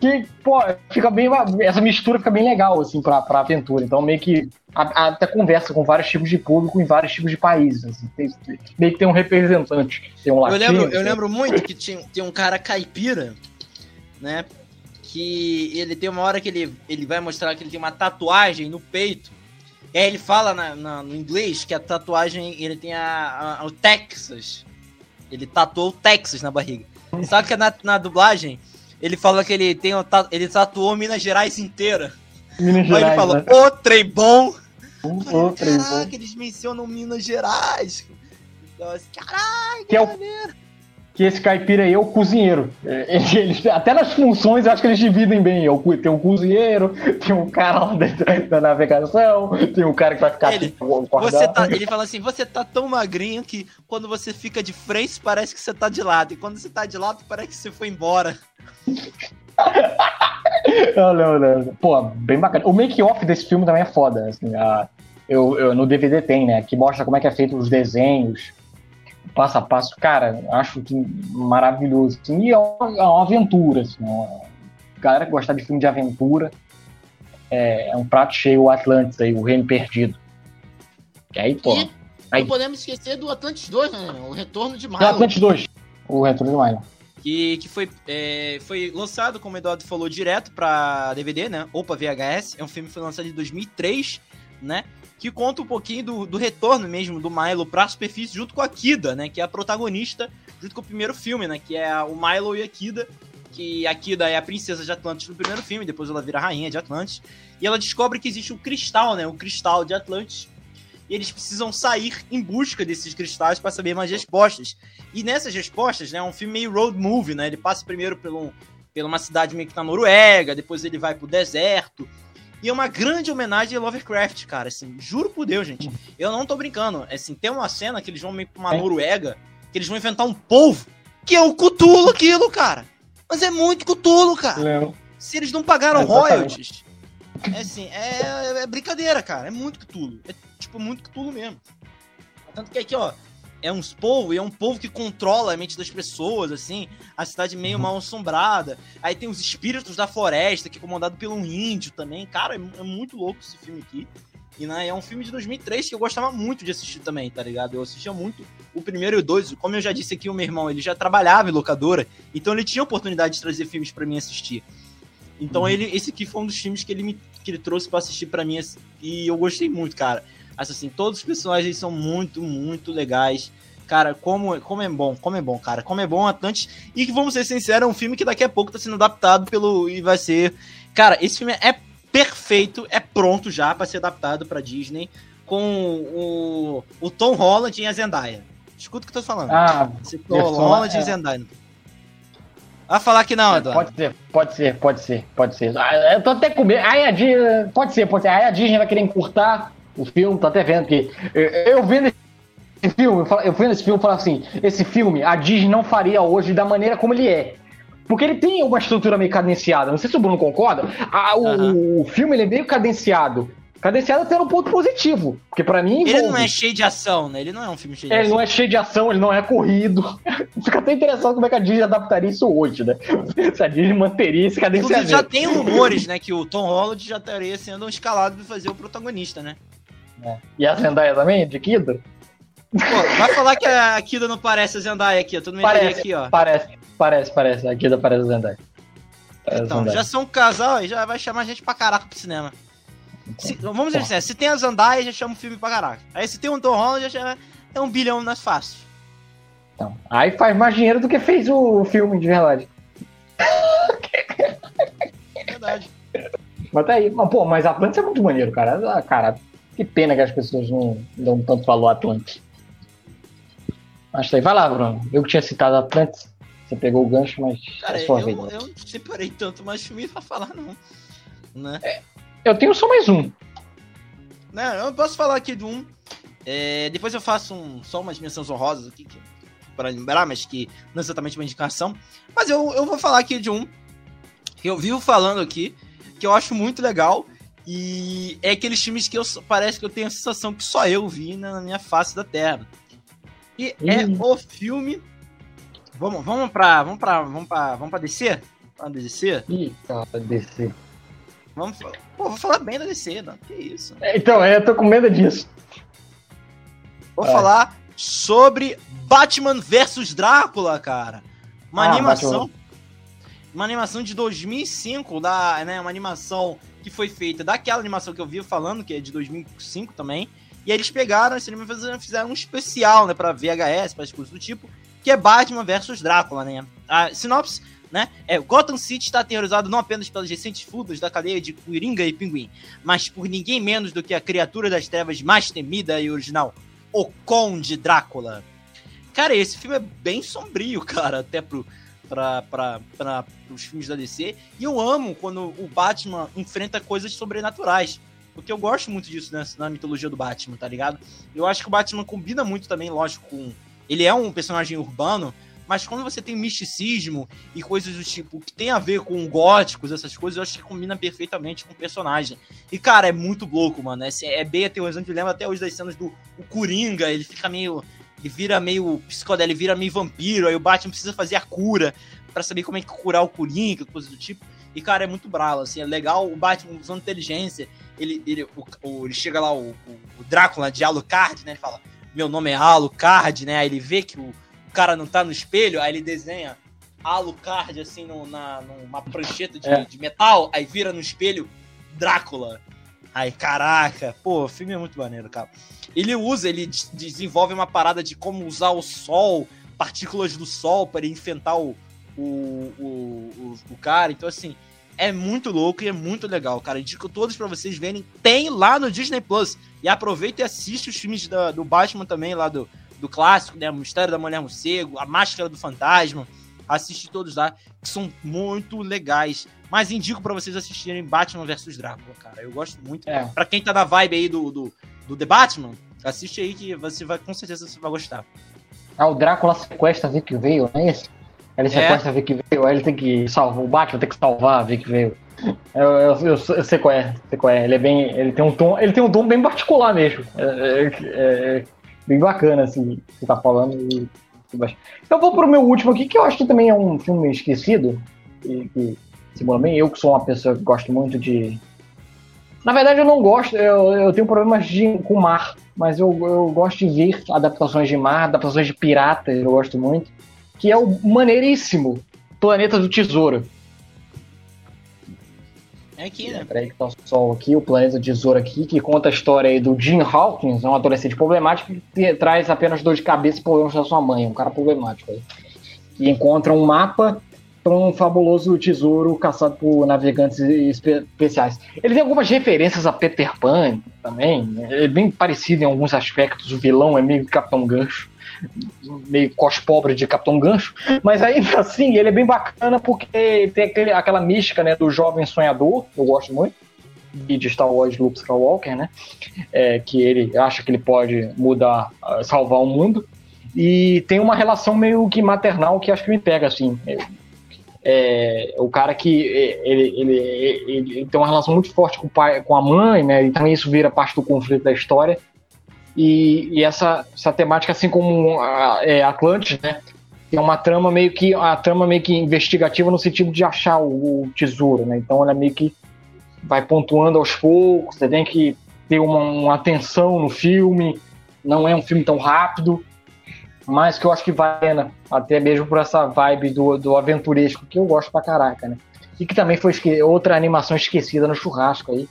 que, pô, fica bem. Essa mistura fica bem legal, assim, pra, pra aventura. Então, meio que a, até conversa com vários tipos de público em vários tipos de países. Assim. Tem, meio que tem um representante. Tem um latino, eu lembro, eu lembro muito que tinha, tem um cara caipira né? Que ele tem uma hora que ele, ele vai mostrar que ele tem uma tatuagem no peito. E aí ele fala na, na, no inglês que a tatuagem, ele tem a, a, o Texas. Ele tatuou o Texas na barriga. Só que na, na dublagem, ele fala que ele tem ele tatuou Minas Gerais inteira. Minas Gerais, aí ele fala, né? ô trem bom! Ô, trem bom. Caraca, eles mencionam Minas Gerais. Então, assim, caralho, que, é o, que esse caipira aí é o cozinheiro. É, eles, até nas funções, eu acho que eles dividem bem. Tem um cozinheiro, tem um cara lá dentro da navegação, tem um cara que vai ficar ele, você tá, Ele fala assim: você tá tão magrinho que quando você fica de frente parece que você tá de lado. E quando você tá de lado parece que você foi embora. não, não. Pô, bem bacana. O make-off desse filme também é foda. Assim, a, eu, eu, no DVD tem, né? Que mostra como é que é feito os desenhos passo a passo, cara, acho que maravilhoso. Assim, e é uma, é uma aventura, assim, uma, galera que gosta de filme de aventura, é, é, um prato cheio o Atlantis aí, o Reino Perdido. E aí, pô. E aí... não podemos esquecer do Atlantis 2, né? O Retorno de Milo. Atlantis 2, o Retorno de Milo. Que, que foi, é, foi lançado, como o Eduardo falou, direto pra DVD, né? Ou pra VHS. É um filme que foi lançado em 2003, né? que conta um pouquinho do, do retorno mesmo do Milo pra superfície junto com a Kida, né? Que é a protagonista, junto com o primeiro filme, né? Que é o Milo e a Kida. Que a Kida é a princesa de Atlantis no primeiro filme, depois ela vira a rainha de Atlantis. E ela descobre que existe um cristal, né? O cristal de Atlantis. E eles precisam sair em busca desses cristais para saber mais respostas. E nessas respostas, né? É um filme meio road movie, né? Ele passa primeiro por, um, por uma cidade meio que na Noruega, depois ele vai pro deserto e é uma grande homenagem a Lovecraft, cara. Assim, juro por Deus, gente. Eu não tô brincando. Assim, tem uma cena que eles vão meio pra uma é. Noruega, que eles vão inventar um povo, que é o Cutulo aquilo, cara. Mas é muito Cutulo, cara. Leo. Se eles não pagaram é royalties. É assim, é, é, brincadeira, cara. É muito Cutulo. É tipo muito Cutulo mesmo. Tanto que aqui, ó, é uns povo, e é um povo que controla a mente das pessoas, assim, a cidade meio uhum. mal assombrada. Aí tem os espíritos da floresta, que é comandado por um índio também. Cara, é, é muito louco esse filme aqui. E né, é um filme de 2003 que eu gostava muito de assistir também, tá ligado? Eu assistia muito o primeiro e o dois. Como eu já disse aqui, o meu irmão, ele já trabalhava em locadora, então ele tinha oportunidade de trazer filmes para mim assistir. Então uhum. ele, esse aqui foi um dos filmes que ele me que ele trouxe para assistir para mim e eu gostei muito, cara assim, todos os personagens são muito, muito legais. Cara, como, como é bom, como é bom, cara. Como é bom Atlantis. E que, vamos ser sinceros, é um filme que daqui a pouco tá sendo adaptado pelo. E vai ser. Cara, esse filme é perfeito, é pronto já para ser adaptado pra Disney. Com o, o Tom Holland e a Zendaya. Escuta o que eu tô falando. Ah, Tom Holland é... e Zendaya. Vai falar que não, Eduardo. Pode ser, pode ser, pode ser, pode ser. Ah, eu tô até com medo. Aí a Disney. Pode ser, pode ser. Aí a Disney vai querer encurtar o filme, tô até vendo que. Eu vendo esse filme, eu vendo esse filme e falo assim: esse filme a Disney não faria hoje da maneira como ele é. Porque ele tem uma estrutura meio cadenciada. Não sei se o Bruno concorda. A, o, uhum. o, filme ele é meio cadenciado. Cadenciado até um ponto positivo. Porque para mim. Ele não é cheio de ação, né? Ele não é um filme cheio de é, ação. Ele não é cheio de ação, ele não é corrido. Fica até interessante como é que a Disney adaptaria isso hoje, né? Se a Disney manteria esse cadenciamento. Inclusive já tem rumores, né? Que o Tom Holland já estaria sendo escalado para fazer o protagonista, né? É. E a Zendaya também, de Kida? Pô, vai falar que a Kida não parece a Zendaya aqui, ó. Tu não parece, aqui, ó. Parece, parece, parece. A Kida parece a Zendaya. Parece então, Zendaya. já são um casal e já vai chamar a gente pra caraca pro cinema. Então, se, vamos dizer assim, se tem a Zendaya, já chama o filme pra caraca. Aí se tem um Tom Holland, já chama, é um bilhão nas fácil. Então, aí faz mais dinheiro do que fez o filme, de verdade. Verdade. Mas tá aí. Mas, pô, mas Atlantis é muito maneiro, cara. Ah, cara, que pena que as pessoas não dão tanto valor a Atlantis. Mas tá aí, vai lá, Bruno. Eu que tinha citado Atlantis, você pegou o gancho, mas Cara, é sua eu, vida. eu não separei tanto mais filme pra falar, não. Né? É, eu tenho só mais um. Não, eu posso falar aqui de um. É, depois eu faço um, só umas menções honrosas aqui, que, para lembrar, mas que não é exatamente uma indicação. Mas eu, eu vou falar aqui de um que eu vivo falando aqui, que eu acho muito legal e é aqueles filmes que eu, parece que eu tenho a sensação que só eu vi na minha face da Terra. E é o filme. Vamos, vamos pra. Vamos pra. Vamos pra. Vamos pra DC? Pra DC? Ih, tá, DC. Vamos. Pô, vou falar bem da DC, não. Que isso? É, então, é, eu tô com medo disso. Vou é. falar sobre Batman versus Drácula, cara. Uma ah, animação. Batman. uma animação de 2005, da, né, uma animação que foi feita daquela animação que eu vi falando, que é de 2005 também. E aí eles pegaram esse anime e fizeram um especial, né, pra VHS, para as coisas do tipo, que é Batman versus Drácula, né? A sinopse, né, é Gotham City está aterrorizado não apenas pelas recentes fugas da cadeia de Coringa e Pinguim, mas por ninguém menos do que a criatura das trevas mais temida e original, o Conde Drácula. Cara, esse filme é bem sombrio, cara, até pro, para os filmes da DC. E eu amo quando o Batman enfrenta coisas sobrenaturais. Porque eu gosto muito disso né, na mitologia do Batman, tá ligado? Eu acho que o Batman combina muito também, lógico, com. Ele é um personagem urbano, mas quando você tem misticismo e coisas do tipo que tem a ver com góticos, essas coisas, eu acho que combina perfeitamente com o personagem. E, cara, é muito louco, mano. É, é bem aterrorizante. Eu lembro até hoje das cenas do Coringa, ele fica meio ele vira meio psicodélico, ele vira meio vampiro, aí o Batman precisa fazer a cura para saber como é que curar o Coringa, coisa do tipo. E, cara, é muito bravo, assim, é legal o Batman usando inteligência. Ele, ele, o, o, ele chega lá, o, o, Drácula de Alucard, né? Ele fala, meu nome é Alucard, né? Aí ele vê que o, o cara não tá no espelho, aí ele desenha Alucard, assim, no, na, numa prancheta de, é. de metal, aí vira no espelho Drácula. Aí, caraca, pô, o filme é muito maneiro, cara. Ele usa, ele desenvolve uma parada de como usar o sol, partículas do sol para enfrentar o, o, o, o, o, cara. Então, assim, é muito louco e é muito legal, cara. Indico todos para vocês verem. Tem lá no Disney Plus. E aproveita e assiste os filmes da, do Batman também, lá do, do clássico, né? O Mistério da Mulher Morcego, A Máscara do Fantasma. Assiste todos lá, que são muito legais. Mas indico para vocês assistirem Batman vs Drácula, cara. Eu gosto muito. É. Para quem tá na vibe aí do, do, do The Batman, assiste aí que você vai, com certeza você vai gostar. Ah, o Drácula sequestra a Vic Veio, não é isso? Ele é. sequestra é. a Vic Veio, aí ele tem que salvar, o Batman tem que salvar a Vic Veio. Eu, eu, eu, eu, sei qual é, sei qual é. Ele é bem. Ele tem um tom. Ele tem um tom bem particular mesmo. É, é, é bem bacana, assim, você tá falando. E, eu vou pro meu último aqui, que eu acho que também é um filme esquecido. E, que Simula bem. Eu que sou uma pessoa que gosto muito de. Na verdade, eu não gosto, eu, eu tenho problemas de, com mar, mas eu, eu gosto de ver adaptações de mar, adaptações de pirata, eu gosto muito. Que é o maneiríssimo Planeta do Tesouro. É aqui, né? Peraí que tá o sol aqui, o Planeta do Tesouro aqui, que conta a história aí do Jim Hawkins, um adolescente problemático que traz apenas dor de cabeça e problemas da sua mãe, um cara problemático aí. E encontra um mapa para um fabuloso tesouro caçado por navegantes especiais. Ele tem algumas referências a Peter Pan também, é bem parecido em alguns aspectos. O vilão é meio Capitão Gancho, meio cos pobre de Capitão Gancho, mas ainda assim ele é bem bacana porque tem aquele, aquela mística né, do jovem sonhador, eu gosto muito de Star Wars Luke Skywalker, né? É, que ele acha que ele pode mudar, salvar o mundo. E tem uma relação meio que maternal que acho que me pega, assim é, o cara que é, ele, ele, ele, ele, tem uma relação muito forte com o pai, com a mãe, né? Então isso vira parte do conflito da história. E, e essa, essa temática, assim como a, é, Atlantis, né? É uma trama meio que a trama meio que investigativa no sentido de achar o, o tesouro, né? Então ela meio que vai pontuando aos poucos. Você tem que ter uma, uma atenção no filme. Não é um filme tão rápido mas que eu acho que vale a pena, até mesmo por essa vibe do, do aventuresco, que eu gosto pra caraca, né? E que também foi outra animação esquecida no churrasco aí,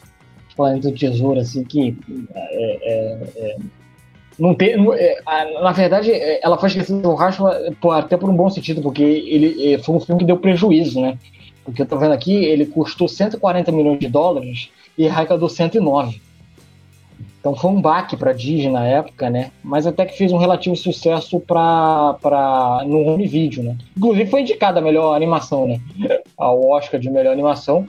Planeta do Tesouro, assim, que é, é, é, não tem, é, na verdade, é, ela foi esquecida no churrasco até por um bom sentido, porque ele foi um filme que deu prejuízo, né? Porque eu tô vendo aqui, ele custou 140 milhões de dólares e arrecadou 109. Então foi um baque para Disney na época, né? Mas até que fez um relativo sucesso para para no home video, né? Inclusive foi indicada a melhor animação, né? Ao Oscar de melhor animação.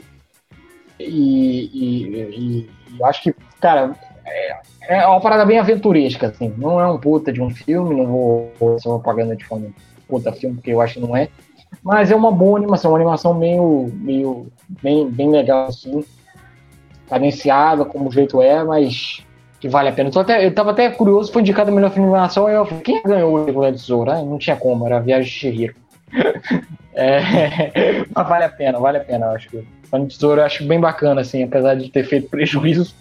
E, e, e, e acho que, cara, é, é, uma parada bem aventuresca, assim. Não é um puta de um filme, não vou fazer propaganda de forma puta filme, porque eu acho que não é. Mas é uma boa animação, uma animação meio, meio bem, bem legal, assim. Cadenciada, como o jeito é, mas que vale a pena. Eu, até, eu tava até curioso, foi indicado o melhor filme de animação, e eu falei, quem ganhou o Regular Tesouro? Ah, não tinha como, era Viagem de Chihiro. é, mas vale a pena, vale a pena, eu acho que. O Tesouro eu acho bem bacana, assim, apesar de ter feito prejuízo,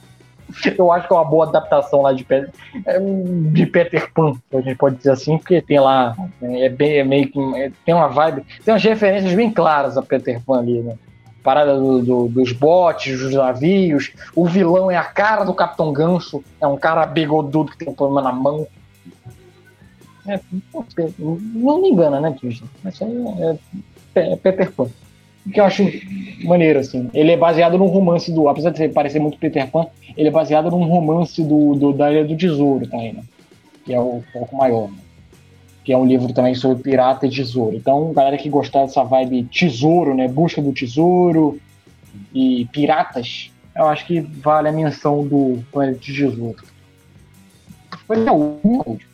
Eu acho que é uma boa adaptação lá de, Peter, é, de Peter Pan, a gente pode dizer assim, porque tem lá, é, bem, é meio que, é, tem uma vibe, tem umas referências bem claras a Peter Pan ali, né? Parada do, do, dos botes, dos navios, o vilão é a cara do Capitão Ganso, é um cara bigodudo que tem um problema na mão. É, não me engana, né? Mas é, é, é Peter Pan que eu acho maneiro, assim. Ele é baseado num romance do. Apesar de parecer muito Peter Pan, ele é baseado num romance do, do da Ilha do Tesouro também, né? Que é o um pouco maior, né? Que é um livro também sobre pirata e tesouro. Então, galera que gostar dessa vibe tesouro, né? Busca do tesouro e piratas, eu acho que vale a menção do Planeta de Tesouro. Foi é o último.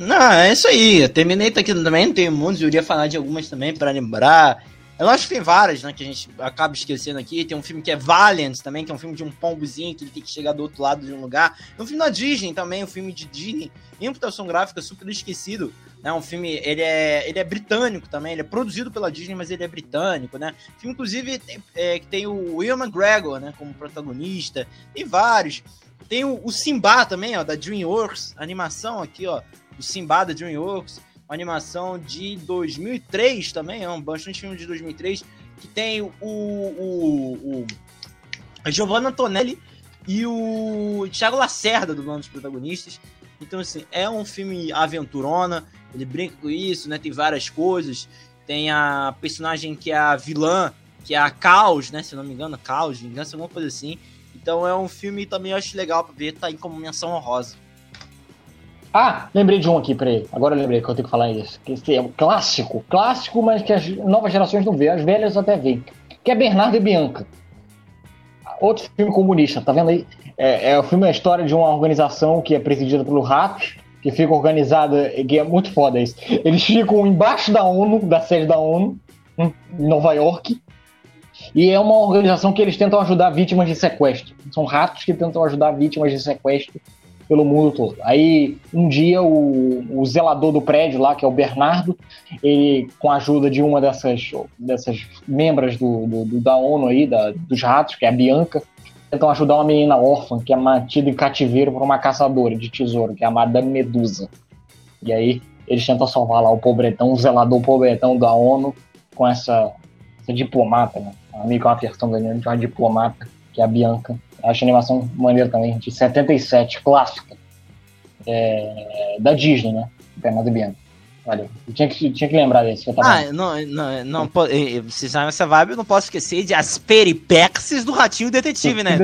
Não, é isso aí. terminei aqui também, tem muitos, eu iria falar de algumas também para lembrar. Eu acho que tem várias, né, que a gente acaba esquecendo aqui. Tem um filme que é Valiant também, que é um filme de um pombozinho que ele tem que chegar do outro lado de um lugar. É um filme da Disney também, um filme de Disney, imputação gráfica super esquecido. Né, um filme, ele é, ele é britânico também, ele é produzido pela Disney, mas ele é britânico, né? filme, inclusive, tem, é, que tem o Will McGregor, né, como protagonista. Tem vários. Tem o, o Simba também, ó, da DreamWorks, animação aqui, ó do Simba da DreamWorks, uma animação de 2003 também, é um bastante filme de 2003, que tem o, o, o Giovanna Antonelli e o Thiago Lacerda do dos protagonistas. Então, assim, é um filme aventurona, ele brinca com isso, né? Tem várias coisas. Tem a personagem que é a vilã, que é a Caos, né? Se não me engano, Caos, Vingança, alguma coisa assim. Então é um filme também eu acho legal pra ver, tá aí como menção honrosa. Ah, lembrei de um aqui, peraí. Agora eu lembrei que eu tenho que falar isso. Que é um clássico, clássico, mas que as novas gerações não vêem, as velhas até veem. Que é Bernardo e Bianca. Outro filme comunista, tá vendo aí? É, é o filme é a história de uma organização que é presidida pelo Ratos, que fica organizada, que é muito foda isso. Eles ficam embaixo da ONU, da sede da ONU, em Nova York, e é uma organização que eles tentam ajudar vítimas de sequestro. São ratos que tentam ajudar vítimas de sequestro pelo mundo todo. Aí, um dia, o, o zelador do prédio lá, que é o Bernardo, ele, com a ajuda de uma dessas, dessas membros do, do, da ONU aí, da, dos ratos, que é a Bianca, tentam ajudar uma menina órfã que é mantida em cativeiro por uma caçadora de tesouro, que é a Madame Medusa. E aí, eles tentam salvar lá o pobretão, o zelador pobretão da ONU, com essa, essa diplomata, né? Meio que uma versão de uma diplomata, que é a Bianca Acho a animação maneira também, de 77, clássica. É, da Disney, né? Bernardo Bianco. Valeu. Eu tinha que, tinha que lembrar desse. ah, não, não, não, vocês sabem essa vibe, eu não posso esquecer de As Peripécias do Ratinho Detetive, né?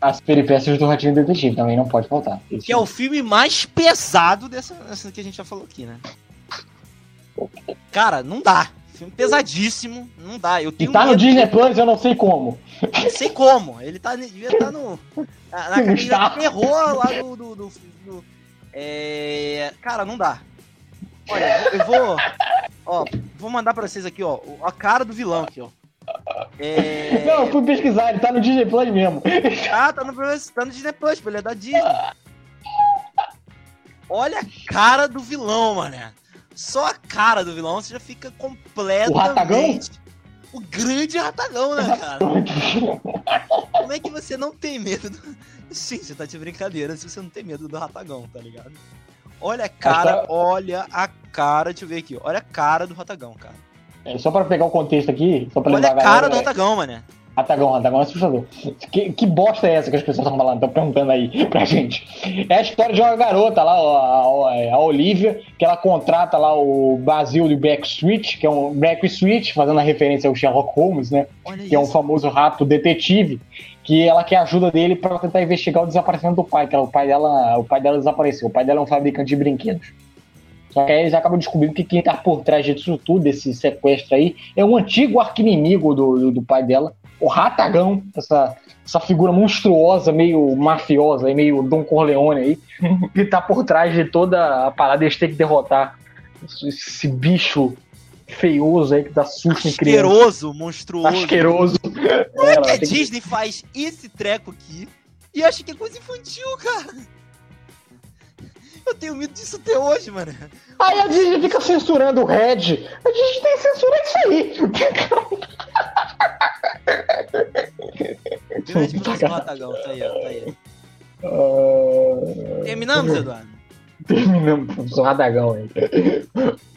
As Peripécias do Ratinho Detetive também não pode faltar. Esse que é o filme mais pesado dessa, dessa que a gente já falou aqui, né? Cara, não dá. Filme pesadíssimo, não dá. Eu tenho e tá no Disney Plus, eu não sei como. Não sei como. Ele tá, devia estar tá no. Na, na do terror lá do. do, do, do é... Cara, não dá. Olha, eu vou. Ó, vou mandar pra vocês aqui, ó. A cara do vilão aqui, ó. É... Não, eu fui pesquisar, ele tá no Disney Plus mesmo. Ah, tá no, tá no Disney Plus, ele é da Disney. Olha a cara do vilão, mané só a cara do vilão, você já fica completamente. O? O grande ratagão, né, cara? Como é que você não tem medo do. Sim, você tá de brincadeira se você não tem medo do ratagão, tá ligado? Olha a cara, Essa... olha a cara, deixa eu ver aqui, olha a cara do ratagão, cara. É, só pra pegar o contexto aqui, só pra Olha a cara galera, do ratagão, mané. Ratagão, Ratagão é assustador. Que, que bosta é essa que as pessoas estão falando, estão perguntando aí pra gente? É a história de uma garota lá, a, a, a Olivia, que ela contrata lá o Basil do Backstreet, que é um Backstreet, fazendo a referência ao Sherlock Holmes, né? Olha que isso. é um famoso rato detetive, que ela quer ajuda dele para tentar investigar o desaparecimento do pai, que o pai dela, o pai dela desapareceu. O pai dela é um fabricante de brinquedos. Só que aí eles acabam descobrindo que quem tá por trás disso tudo, desse sequestro aí, é um antigo arquinimigo do, do pai dela, o Ratagão, essa, essa figura monstruosa, meio mafiosa, meio Don Corleone aí, que tá por trás de toda a parada, eles têm que derrotar esse bicho feioso aí que dá susto em criança. Asqueroso, monstruoso. Asqueroso. Como é que a Disney que... faz esse treco aqui e acha que é coisa infantil, cara? Eu tenho medo disso até hoje, mano. Aí a Disney fica censurando o Red. A gente tem que censurar isso aí. Grande professor Ratagão, tá aí, ó, tá aí. Uh... Terminamos, Eduardo? Terminamos, professor Radagão aí.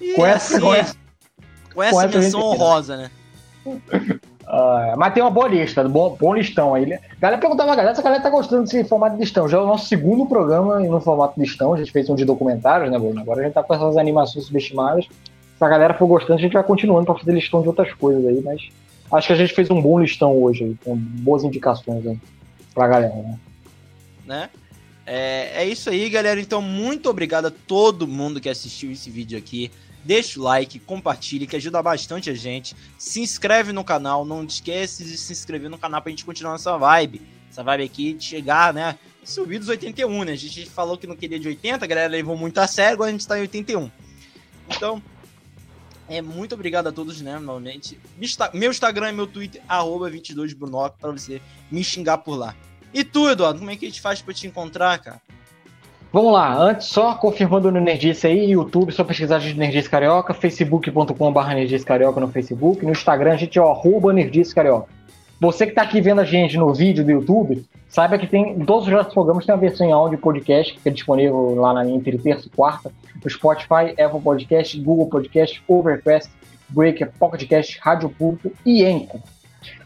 E com essa, assim, essa, com essa, com essa menção honrosa, né? Uh, mas tem uma boa lista, bom, bom listão aí. Galera perguntava, galera, essa galera tá gostando desse formato de listão. Já é o nosso segundo programa no formato de listão. A gente fez um de documentários, né, Bruno? Agora a gente tá com essas animações subestimadas. Se a galera for gostando, a gente vai continuando pra fazer listão de outras coisas aí, mas acho que a gente fez um bom listão hoje aí, com boas indicações aí pra galera, né? né? É, é isso aí, galera. Então, muito obrigado a todo mundo que assistiu esse vídeo aqui deixa o like, compartilhe, que ajuda bastante a gente. Se inscreve no canal, não esquece de se inscrever no canal pra gente continuar essa vibe. Essa vibe aqui de chegar, né? Subir dos 81, né? A gente falou que não queria de 80, a galera levou muito a sério, agora a gente tá em 81. Então, é, muito obrigado a todos, né, novamente. Meu Instagram e meu Twitter, arroba 22brunoc, pra você me xingar por lá. E tu, Eduardo, como é que a gente faz pra te encontrar, cara? Vamos lá, antes só confirmando no Nerdice aí, YouTube, só pesquisar de Nerdice Carioca, facebook.com.br Nerdice Carioca no Facebook, no Instagram a gente é o Nerdice Carioca. Você que está aqui vendo a gente no vídeo do YouTube, saiba que tem todos os nossos programas tem a versão em áudio podcast, que é disponível lá na entre terça e quarta, no Spotify, Apple Podcast, Google Podcast, Overcast, Breaker, Pocketcast, Rádio Público e Enco.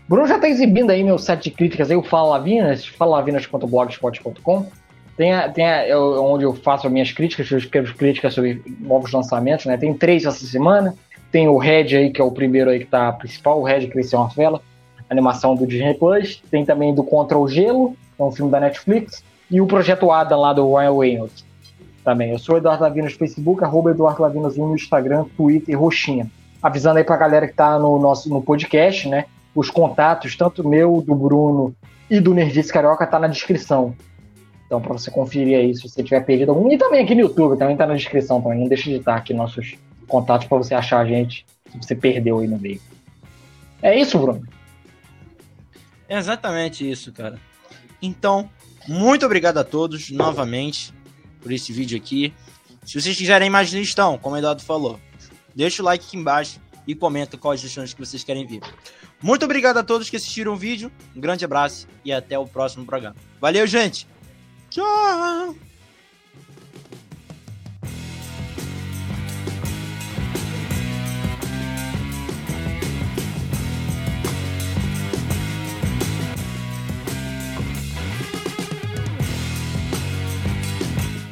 Bruno já está exibindo aí meu set de críticas aí, o Fala Lavinas, falalavinas.blogspot.com tem, a, tem a, eu, onde eu faço as minhas críticas, eu escrevo críticas sobre novos lançamentos, né? Tem três essa semana. Tem o Red aí, que é o primeiro aí que tá principal, o Red Cresceu uma Vela, animação do Disney Plus. Tem também do Contra o Gelo, que é um filme da Netflix. E o Projeto Adam lá do Ryan Reynolds também. Eu sou Eduardo Lavino no Facebook, arroba Eduardo Lavinos no Instagram, Twitter e Roxinha. Avisando aí pra galera que tá no nosso no podcast, né? Os contatos, tanto meu, do Bruno e do Nerdice Carioca, tá na descrição. Então, para você conferir aí se você tiver perdido algum. E também aqui no YouTube, também tá na descrição também. Não deixe de estar aqui nossos contatos para você achar a gente se você perdeu aí no meio. É isso, Bruno? É exatamente isso, cara. Então, muito obrigado a todos novamente por esse vídeo aqui. Se vocês quiserem mais listão, como o Eduardo falou, deixa o like aqui embaixo e comenta quais lições que vocês querem ver. Muito obrigado a todos que assistiram o vídeo. Um grande abraço e até o próximo programa. Valeu, gente! Tchau!